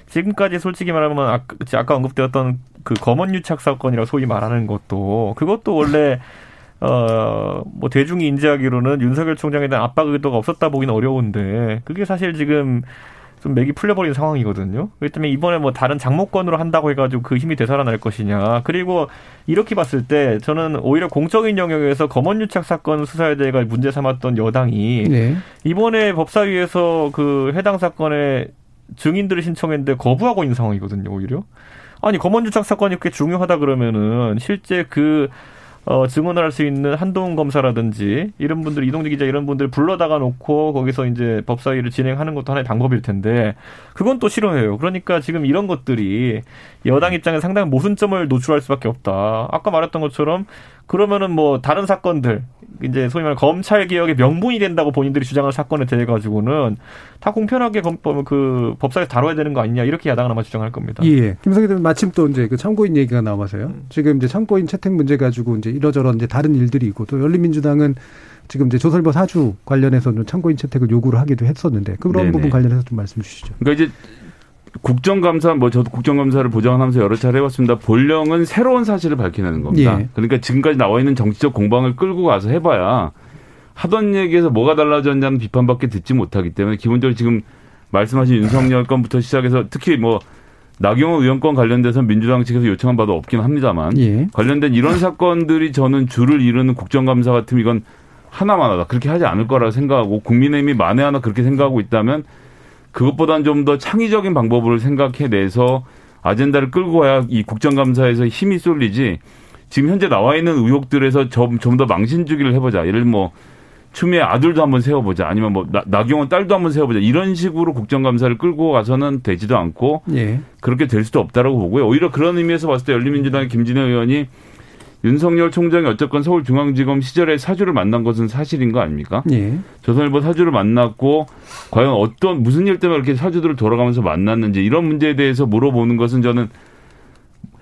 D: 지금까지 솔직히 말하면 아까, 아까 언급되었던 그 검언 유착 사건이라고 소위 말하는 것도 그것도 원래 어, 뭐 대중이 인지하기로는 윤석열 총장에 대한 압박 의도가 없었다 보기는 어려운데 그게 사실 지금 좀 맥이 풀려버린 상황이거든요. 그렇기 때문에 이번에 뭐 다른 장모권으로 한다고 해가지고 그 힘이 되살아날 것이냐. 그리고 이렇게 봤을 때 저는 오히려 공적인 영역에서 검언유착 사건 수사에 대해 문제 삼았던 여당이 네. 이번에 법사위에서 그 해당 사건의 증인들을 신청했는데 거부하고 있는 상황이거든요. 오히려. 아니 검언유착 사건이 그렇게 중요하다 그러면은 실제 그 어, 증언을 할 수 있는 한동훈 검사라든지 이런 분들 이동재 기자 이런 분들 불러다가 놓고 거기서 이제 법사위를 진행하는 것도 하나의 방법일 텐데 그건 또 싫어해요. 그러니까 지금 이런 것들이 여당 입장에 상당히 모순점을 노출할 수밖에 없다. 아까 말했던 것처럼 그러면은 뭐 다른 사건들 이제 소위 말해 검찰 개혁의 명분이 된다고 본인들이 주장할 사건에 대해 가지고는 다 공평하게 검, 그 법사에 다뤄야 되는 거 아니냐 이렇게 야당은 아마 주장할 겁니다.
A: 예. 김성희 대표 마침 또 이제 그 참고인 얘기가 나와서요. 음. 지금 이제 참고인 채택 문제 가지고 이제 이러저런 이제 다른 일들이 있고 또 열린민주당은 지금 이제 조설버 사주 관련해서 좀 참고인 채택을 요구를 하기도 했었는데 그런 네네. 부분 관련해서 좀 말씀 주시죠.
C: 그러니까 이제 국정감사 뭐 저도 국정감사를 보장하면서 여러 차례 해봤습니다. 본령은 새로운 사실을 밝히는 겁니다. 예. 그러니까 지금까지 나와 있는 정치적 공방을 끌고 가서 해봐야 하던 얘기에서 뭐가 달라졌냐는 비판밖에 듣지 못하기 때문에 기본적으로 지금 말씀하신 윤석열 건부터 시작해서 특히 뭐 나경원 의원권 관련돼서 민주당 측에서 요청한 바도 없긴 합니다만 예. 관련된 이런 사건들이 저는 줄을 이루는 국정감사 같으면 이건 하나만 하다 그렇게 하지 않을 거라 생각하고 국민의힘이 만에 하나 그렇게 생각하고 있다면 그것보다는 좀 더 창의적인 방법을 생각해내서 아젠다를 끌고 가야 이 국정감사에서 힘이 쏠리지 지금 현재 나와 있는 의혹들에서 좀 좀 더 망신 주기를 해보자. 예를 뭐 추미애 아들도 한번 세워보자. 아니면 뭐 나, 나경원 딸도 한번 세워보자. 이런 식으로 국정감사를 끌고 가서는 되지도 않고 예. 그렇게 될 수도 없다라고 보고요. 오히려 그런 의미에서 봤을 때 열린민주당의 김진애 의원이 윤석열 총장이 어쨌건 서울중앙지검 시절에 사주를 만난 것은 사실인 거 아닙니까? 예. 조선일보 사주를 만났고 과연 어떤 무슨 일 때문에 이렇게 사주들을 돌아가면서 만났는지 이런 문제에 대해서 물어보는 것은 저는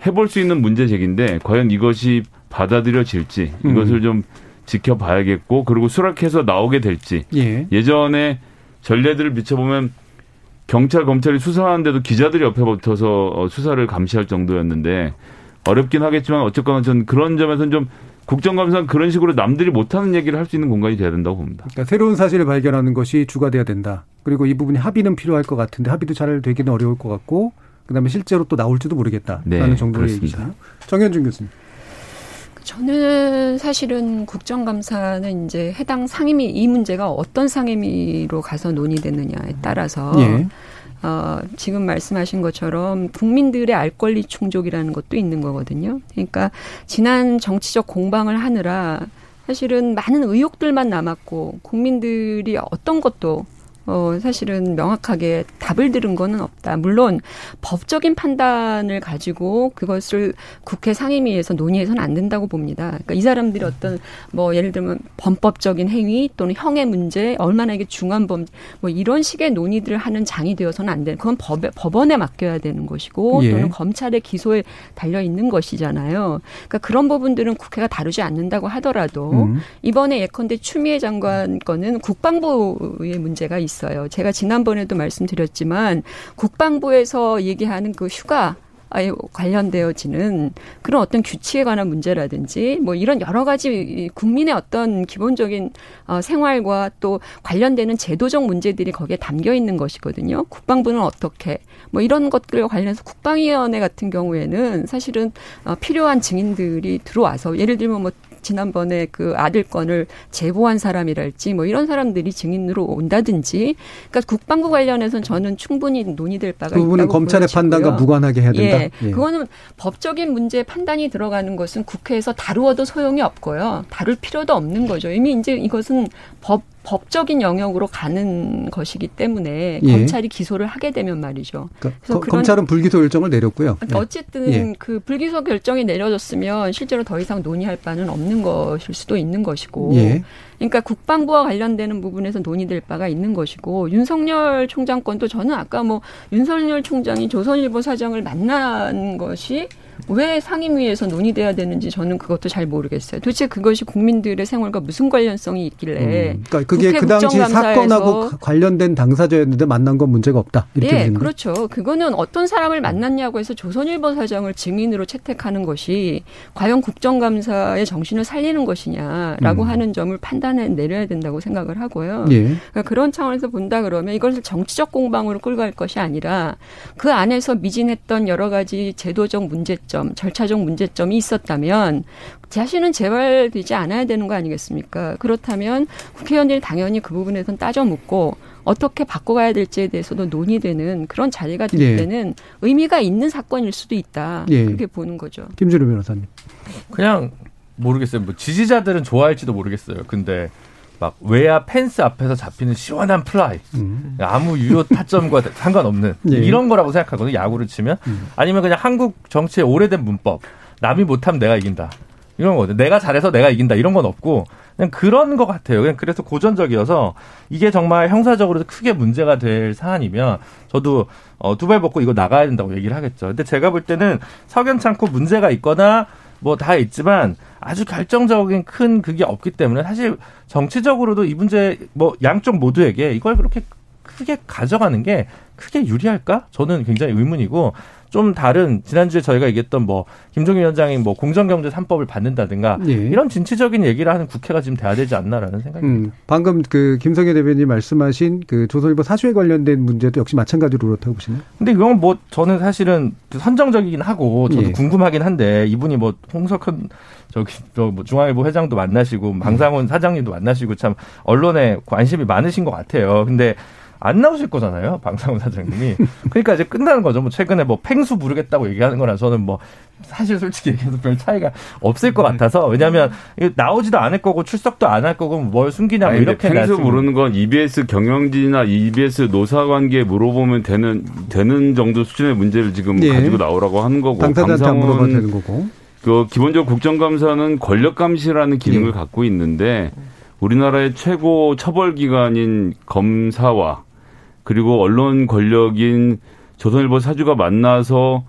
C: 해볼 수 있는 문제 제기인데 과연 이것이 받아들여질지 음. 이것을 좀 지켜봐야겠고 그리고 수락해서 나오게 될지 예. 예전에 전례들을 비춰보면 경찰 검찰이 수사하는데도 기자들이 옆에 붙어서 어, 수사를 감시할 정도였는데 어렵긴 하겠지만 어쨌거나 전 그런 점에서는 좀 국정감사는 그런 식으로 남들이 못하는 얘기를 할 수 있는 공간이 돼야 된다고 봅니다.
A: 그러니까 새로운 사실을 발견하는 것이 주가 돼야 된다. 그리고 이 부분이 합의는 필요할 것 같은데 합의도 잘 되기는 어려울 것 같고 그다음에 실제로 또 나올지도 모르겠다라는 네, 정도의 얘기죠. 정현준 교수님.
E: 저는 사실은 국정감사는 이제 해당 상임위 이 문제가 어떤 상임위로 가서 논의되느냐에 따라서 예. 어, 지금 말씀하신 것처럼 국민들의 알 권리 충족이라는 것도 있는 거거든요. 그러니까 지난 정치적 공방을 하느라 사실은 많은 의혹들만 남았고 국민들이 어떤 것도 어, 사실은 명확하게 답을 들은 거는 없다. 물론 법적인 판단을 가지고 그것을 국회 상임위에서 논의해서는 안 된다고 봅니다. 그러니까 이 사람들이 어떤 뭐 예를 들면 범법적인 행위 또는 형의 문제, 얼마나 이게 중한 범, 뭐 이런 식의 논의들을 하는 장이 되어서는 안 되는. 그건 법, 법원에 맡겨야 되는 것이고 예. 또는 검찰의 기소에 달려 있는 것이잖아요. 그러니까 그런 부분들은 국회가 다루지 않는다고 하더라도 음. 이번에 예컨대 추미애 장관 거는 국방부의 문제가 있. 있어요. 제가 지난번에도 말씀드렸지만 국방부에서 얘기하는 그 휴가 에 관련되어지는 그런 어떤 규칙에 관한 문제라든지 뭐 이런 여러 가지 국민의 어떤 기본적인 어, 생활과 또 관련되는 제도적 문제들이 거기에 담겨 있는 것이거든요. 국방부는 어떻게 뭐 이런 것들과 관련해서 국방위원회 같은 경우에는 사실은 어, 필요한 증인들이 들어와서 예를 들면 뭐 지난번에 그 아들 건을 제보한 사람이랄지 뭐 이런 사람들이 증인으로 온다든지 그러니까 국방부 관련해서는 저는 충분히 논의될 바가 그 부분은
A: 검찰의 보여지고요. 판단과 무관하게 해야 된다.
E: 예, 예. 그거는 법적인 문제 판단이 들어가는 것은 국회에서 다루어도 소용이 없고요. 다룰 필요도 없는 거죠. 이미 이제 이것은 법 법적인 영역으로 가는 것이기 때문에 예. 검찰이 기소를 하게 되면 말이죠.
A: 그러니까 그래서 거, 검찰은 불기소 결정을 내렸고요.
E: 그러니까 어쨌든 예. 그 불기소 결정이 내려졌으면 실제로 더 이상 논의할 바는 없는 것일 수도 있는 것이고. 예. 그러니까 국방부와 관련되는 부분에서 논의될 바가 있는 것이고 윤석열 총장 건도 저는 아까 뭐 윤석열 총장이 조선일보 사장을 만난 것이 왜 상임위에서 논의돼야 되는지 저는 그것도 잘 모르겠어요. 도대체 그것이 국민들의 생활과 무슨 관련성이 있길래?
A: 음, 그러니까 그게 그 당시 사건하고 관련된 당사자였는데 만난 건 문제가 없다. 이렇게
E: 네, 그렇죠. 그거는 어떤 사람을 만났냐고 해서 조선일보 사장을 증인으로 채택하는 것이 과연 국정감사의 정신을 살리는 것이냐라고 음. 하는 점을 판단해 내려야 된다고 생각을 하고요. 예. 그러니까 그런 차원에서 본다 그러면 이것을 정치적 공방으로 끌고 갈 것이 아니라 그 안에서 미진했던 여러 가지 제도적 문제 문제점, 절차적 문제점이 있었다면 자신은 재발되지 않아야 되는 거 아니겠습니까? 그렇다면 국회의원들이 당연히 그 부분에선 따져 묻고 어떻게 바꿔가야 될지에 대해서도 논의되는 그런 자리가 될 예. 때는 의미가 있는 사건일 수도 있다. 예. 그렇게 보는 거죠.
A: 김준호 변호사님.
F: 그냥 모르겠어요. 뭐 지지자들은 좋아할지도 모르겠어요. 근데 막 외야 펜스 앞에서 잡히는 시원한 플라이. 음. 아무 유효 타점과 상관없는 예. 이런 거라고 생각하거든요 야구를 치면. 음. 아니면 그냥 한국 정치의 오래된 문법. 남이 못하면 내가 이긴다. 이런 거거든 내가 잘해서 내가 이긴다. 이런 건 없고 그냥 그런 것 같아요. 그냥 그래서 고전적이어서 이게 정말 형사적으로 크게 문제가 될 사안이면 저도 어, 두발 벗고 이거 나가야 된다고 얘기를 하겠죠. 근데 제가 볼 때는 석연찮고 문제가 있거나 뭐 다 있지만 아주 결정적인 큰 그게 없기 때문에 사실 정치적으로도 이 문제 뭐 양쪽 모두에게 이걸 그렇게 크게 가져가는 게 크게 유리할까? 저는 굉장히 의문이고 좀 다른 지난주에 저희가 얘기했던 뭐 김종인 위원장이 뭐 공정경제 3법을 받는다든가 예. 이런 진취적인 얘기를 하는 국회가 지금 돼야 되지 않나라는 생각입니다.
A: 음, 방금 그 김성애 대변인 말씀하신 그 조선일보 사주에 관련된 문제도 역시 마찬가지로 그렇다고 보시나요?
F: 근데 이건 뭐 저는 사실은 선정적이긴 하고 저도 예. 궁금하긴 한데 이분이 뭐 홍석현 저기 저뭐 중앙일보 회장도 만나시고 방상훈 사장님도 만나시고 참 언론에 관심이 많으신 것 같아요. 근데 안 나오실 거잖아요. 방상훈 사장님이. 그러니까 이제 끝나는 거죠. 뭐 최근에 뭐 팽수 부르겠다고 얘기하는 거라 저는 뭐 사실 솔직히 얘기해서 별 차이가 없을 것 같아서 왜냐하면 나오지도 않을 거고 출석도 안 할 거고 뭘 숨기냐 뭐 이렇게
C: 팽수 부르는 건 EBS 경영진이나 EBS 노사 관계 물어보면 되는 되는 정도 수준의 문제를 지금 예. 가지고 나오라고 하는 거고
A: 방상훈 물어봐도 되는 거고.
C: 그 기본적으로 국정감사는 권력 감시라는 기능을 예. 갖고 있는데 우리나라의 최고 처벌 기관인 검사와 그리고 언론 권력인 조선일보 사주가 만나서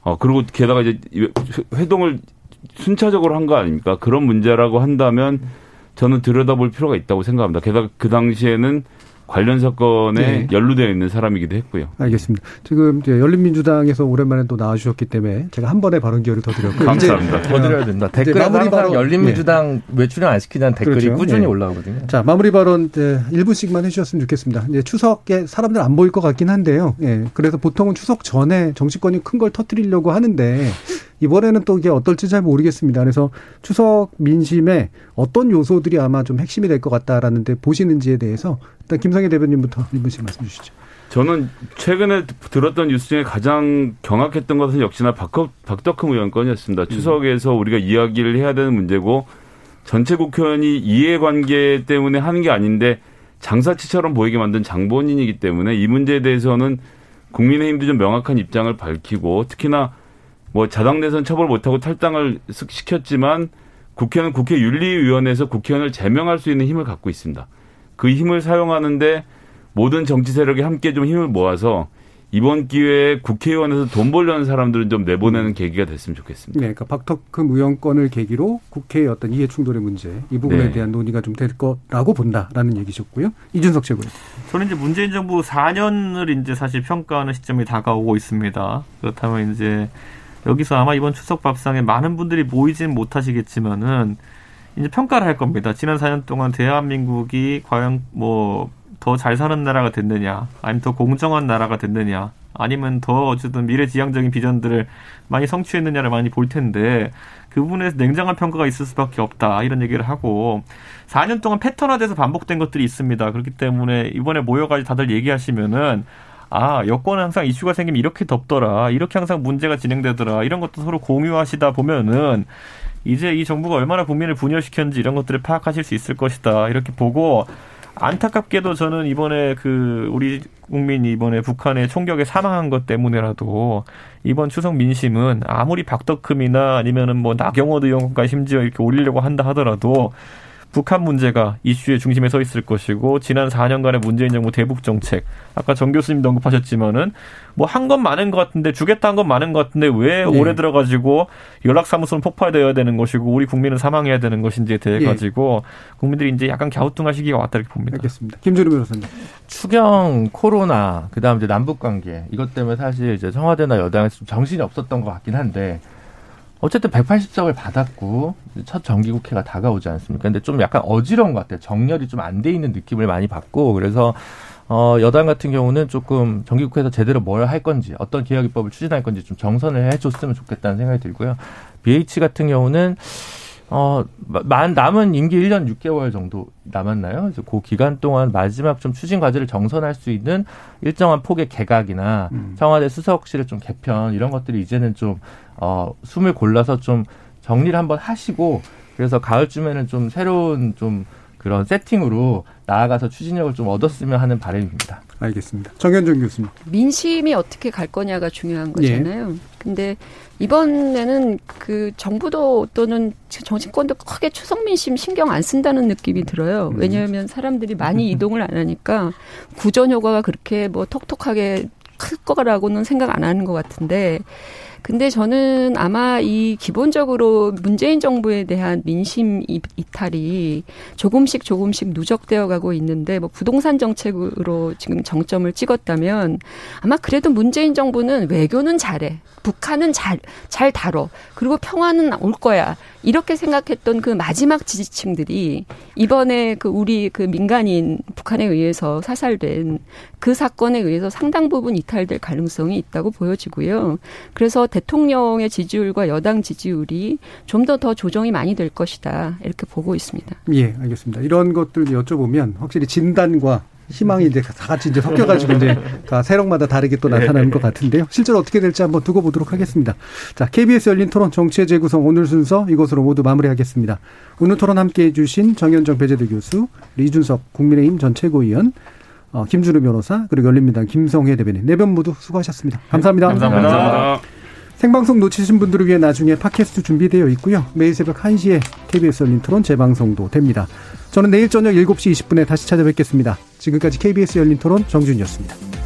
C: 어 그리고 게다가 이제 회동을 순차적으로 한 거 아닙니까? 그런 문제라고 한다면 저는 들여다볼 필요가 있다고 생각합니다. 게다가 그 당시에는 관련 사건에 네. 연루되어 있는 사람이기도 했고요.
A: 알겠습니다. 지금 이제 열린민주당에서 오랜만에 또 나와주셨기 때문에 제가 한 번에 발언 기회를 더 드렸고요.
C: 감사합니다.
F: 더 드려야 된다. 댓글에 마무리 발언 열린민주당 네. 왜 출연 안 시키냐는 댓글이 그렇죠. 꾸준히 네. 올라오거든요.
A: 자 마무리 발언 이제 1분씩만 해주셨으면 좋겠습니다. 이제 추석에 사람들 안 보일 것 같긴 한데요. 예. 그래서 보통은 추석 전에 정치권이 큰 걸 터트리려고 하는데 이번에는 또 이게 어떨지 잘 모르겠습니다. 그래서 추석 민심에 어떤 요소들이 아마 좀 핵심이 될 것 같다라는데 보시는지에 대해서 일단 김성애 대변인부터 1분씩 말씀 주시죠.
C: 저는 최근에 들었던 뉴스 중에 가장 경악했던 것은 역시나 박덕, 박덕흠 의원 건이었습니다. 음. 추석에서 우리가 이야기를 해야 되는 문제고 전체 국회의원이 이해관계 때문에 하는 게 아닌데 장사치처럼 보이게 만든 장본인이기 때문에 이 문제에 대해서는 국민의힘도 좀 명확한 입장을 밝히고 특히나 뭐 자당 내선 처벌 못하고 탈당을 시켰지만 국회는 국회 윤리위원회에서 국회의원을 제명할 수 있는 힘을 갖고 있습니다. 그 힘을 사용하는데 모든 정치 세력이 함께 좀 힘을 모아서 이번 기회에 국회의원에서 돈 벌려는 사람들은 좀 내보내는 계기가 됐으면 좋겠습니다.
A: 네, 그러니까 박덕흠 의원권을 계기로 국회의 어떤 이해 충돌의 문제 이 부분에 네. 대한 논의가 좀 될 거라고 본다라는 얘기셨고요. 이준석 최고위
D: 저는 이제 문재인 정부 4년을 이제 사실 평가하는 시점이 다가오고 있습니다. 그렇다면 이제 여기서 아마 이번 추석 밥상에 많은 분들이 모이지는 못하시겠지만은 이제 평가를 할 겁니다. 지난 4년 동안 대한민국이 과연 뭐 더 잘 사는 나라가 됐느냐, 아니면 더 공정한 나라가 됐느냐, 아니면 더 어쨌든 미래지향적인 비전들을 많이 성취했느냐를 많이 볼 텐데 그 부분에서 냉정한 평가가 있을 수밖에 없다 이런 얘기를 하고 4년 동안 패턴화돼서 반복된 것들이 있습니다. 그렇기 때문에 이번에 모여가지고 다들 얘기하시면은 아 여권은 항상 이슈가 생기면 이렇게 덮더라 이렇게 항상 문제가 진행되더라 이런 것도 서로 공유하시다 보면은 이제 이 정부가 얼마나 국민을 분열시켰는지 이런 것들을 파악하실 수 있을 것이다 이렇게 보고 안타깝게도 저는 이번에 그 우리 국민이 이번에 북한의 총격에 사망한 것 때문에라도 이번 추석 민심은 아무리 박덕흠이나 아니면은 뭐 나경원 의원까지 심지어 이렇게 올리려고 한다 하더라도 북한 문제가 이슈의 중심에 서 있을 것이고 지난 4년간의 문재인 정부 대북 정책 아까 정 교수님도 언급하셨지만은 뭐 한 건 많은 것 같은데 주겠다 한 건 많은 것 같은데 왜 네. 올해 들어가지고 연락사무소는 폭파되어야 되는 것이고 우리 국민은 사망해야 되는 것인지에 대해 네. 가지고 국민들이 이제 약간 갸우뚱할 시기가 왔다 이렇게 봅니다.
A: 알겠습니다. 김준우 변호사님.
F: 추경, 코로나, 그다음 이제 남북 관계 이것 때문에 사실 이제 청와대나 여당에서 좀 정신이 없었던 것 같긴 한데 어쨌든 180석을 받았고 첫 정기국회가 다가오지 않습니까? 근데 좀 약간 어지러운 것 같아요. 정렬이 좀 안 돼 있는 느낌을 많이 받고 그래서 어 여당 같은 경우는 조금 정기국회에서 제대로 뭘 할 건지 어떤 개혁 입법을 추진할 건지 좀 정선을 해줬으면 좋겠다는 생각이 들고요. BH 같은 경우는 어, 만, 남은 임기 1년 6개월 정도 남았나요? 그래서 그 기간 동안 마지막 좀 추진 과제를 정선할 수 있는 일정한 폭의 개각이나 음. 청와대 수석실을 좀 개편 이런 것들이 이제는 좀, 어, 숨을 골라서 좀 정리를 한번 하시고 그래서 가을쯤에는 좀 새로운 좀 그런 세팅으로 나아가서 추진력을 좀 얻었으면 하는 바람입니다.
A: 알겠습니다. 정현종 교수님.
E: 민심이 어떻게 갈 거냐가 중요한 거잖아요. 예. 근데 이번에는 그 정부도 또는 정치권도 크게 추석 민심 신경 안 쓴다는 느낌이 들어요. 음. 왜냐하면 사람들이 많이 이동을 안 하니까 구전 효과가 그렇게 뭐 톡톡하게 클 거라고는 생각 안 하는 것 같은데 근데 저는 아마 이 기본적으로 문재인 정부에 대한 민심 이탈이 조금씩 조금씩 누적되어 가고 있는데 뭐 부동산 정책으로 지금 정점을 찍었다면 아마 그래도 문재인 정부는 외교는 잘해. 북한은 잘, 잘 다뤄. 그리고 평화는 올 거야. 이렇게 생각했던 그 마지막 지지층들이 이번에 그 우리 그 민간인 북한에 의해서 사살된 그 사건에 의해서 상당 부분 이탈될 가능성이 있다고 보여지고요. 그래서 대통령의 지지율과 여당 지지율이 좀더더 조정이 많이 될 것이다. 이렇게 보고 있습니다.
A: 예, 알겠습니다. 이런 것들 여쭤보면 확실히 진단과 희망이 이제 다 같이 이제 섞여가지고 이제 세력마다 다르게 또 나타나는 것 같은데요. 실제로 어떻게 될지 한번 두고 보도록 하겠습니다. 자, KBS 열린 토론 정치의 재구성 오늘 순서 이것으로 모두 마무리하겠습니다. 오늘 토론 함께 해주신 정현정 배재대 교수, 이준석 국민의힘 전 최고위원, 어, 김준우 변호사, 그리고 열린민당 김성혜 대변인 네 분 모두 수고하셨습니다. 감사합니다.
C: 감사합니다. 감사합니다.
A: 생방송 놓치신 분들을 위해 나중에 팟캐스트 준비되어 있고요. 매일 새벽 1시에 KBS 열린 토론 재방송도 됩니다. 저는 내일 저녁 7시 20분에 다시 찾아뵙겠습니다. 지금까지 KBS 열린 토론 정준이었습니다.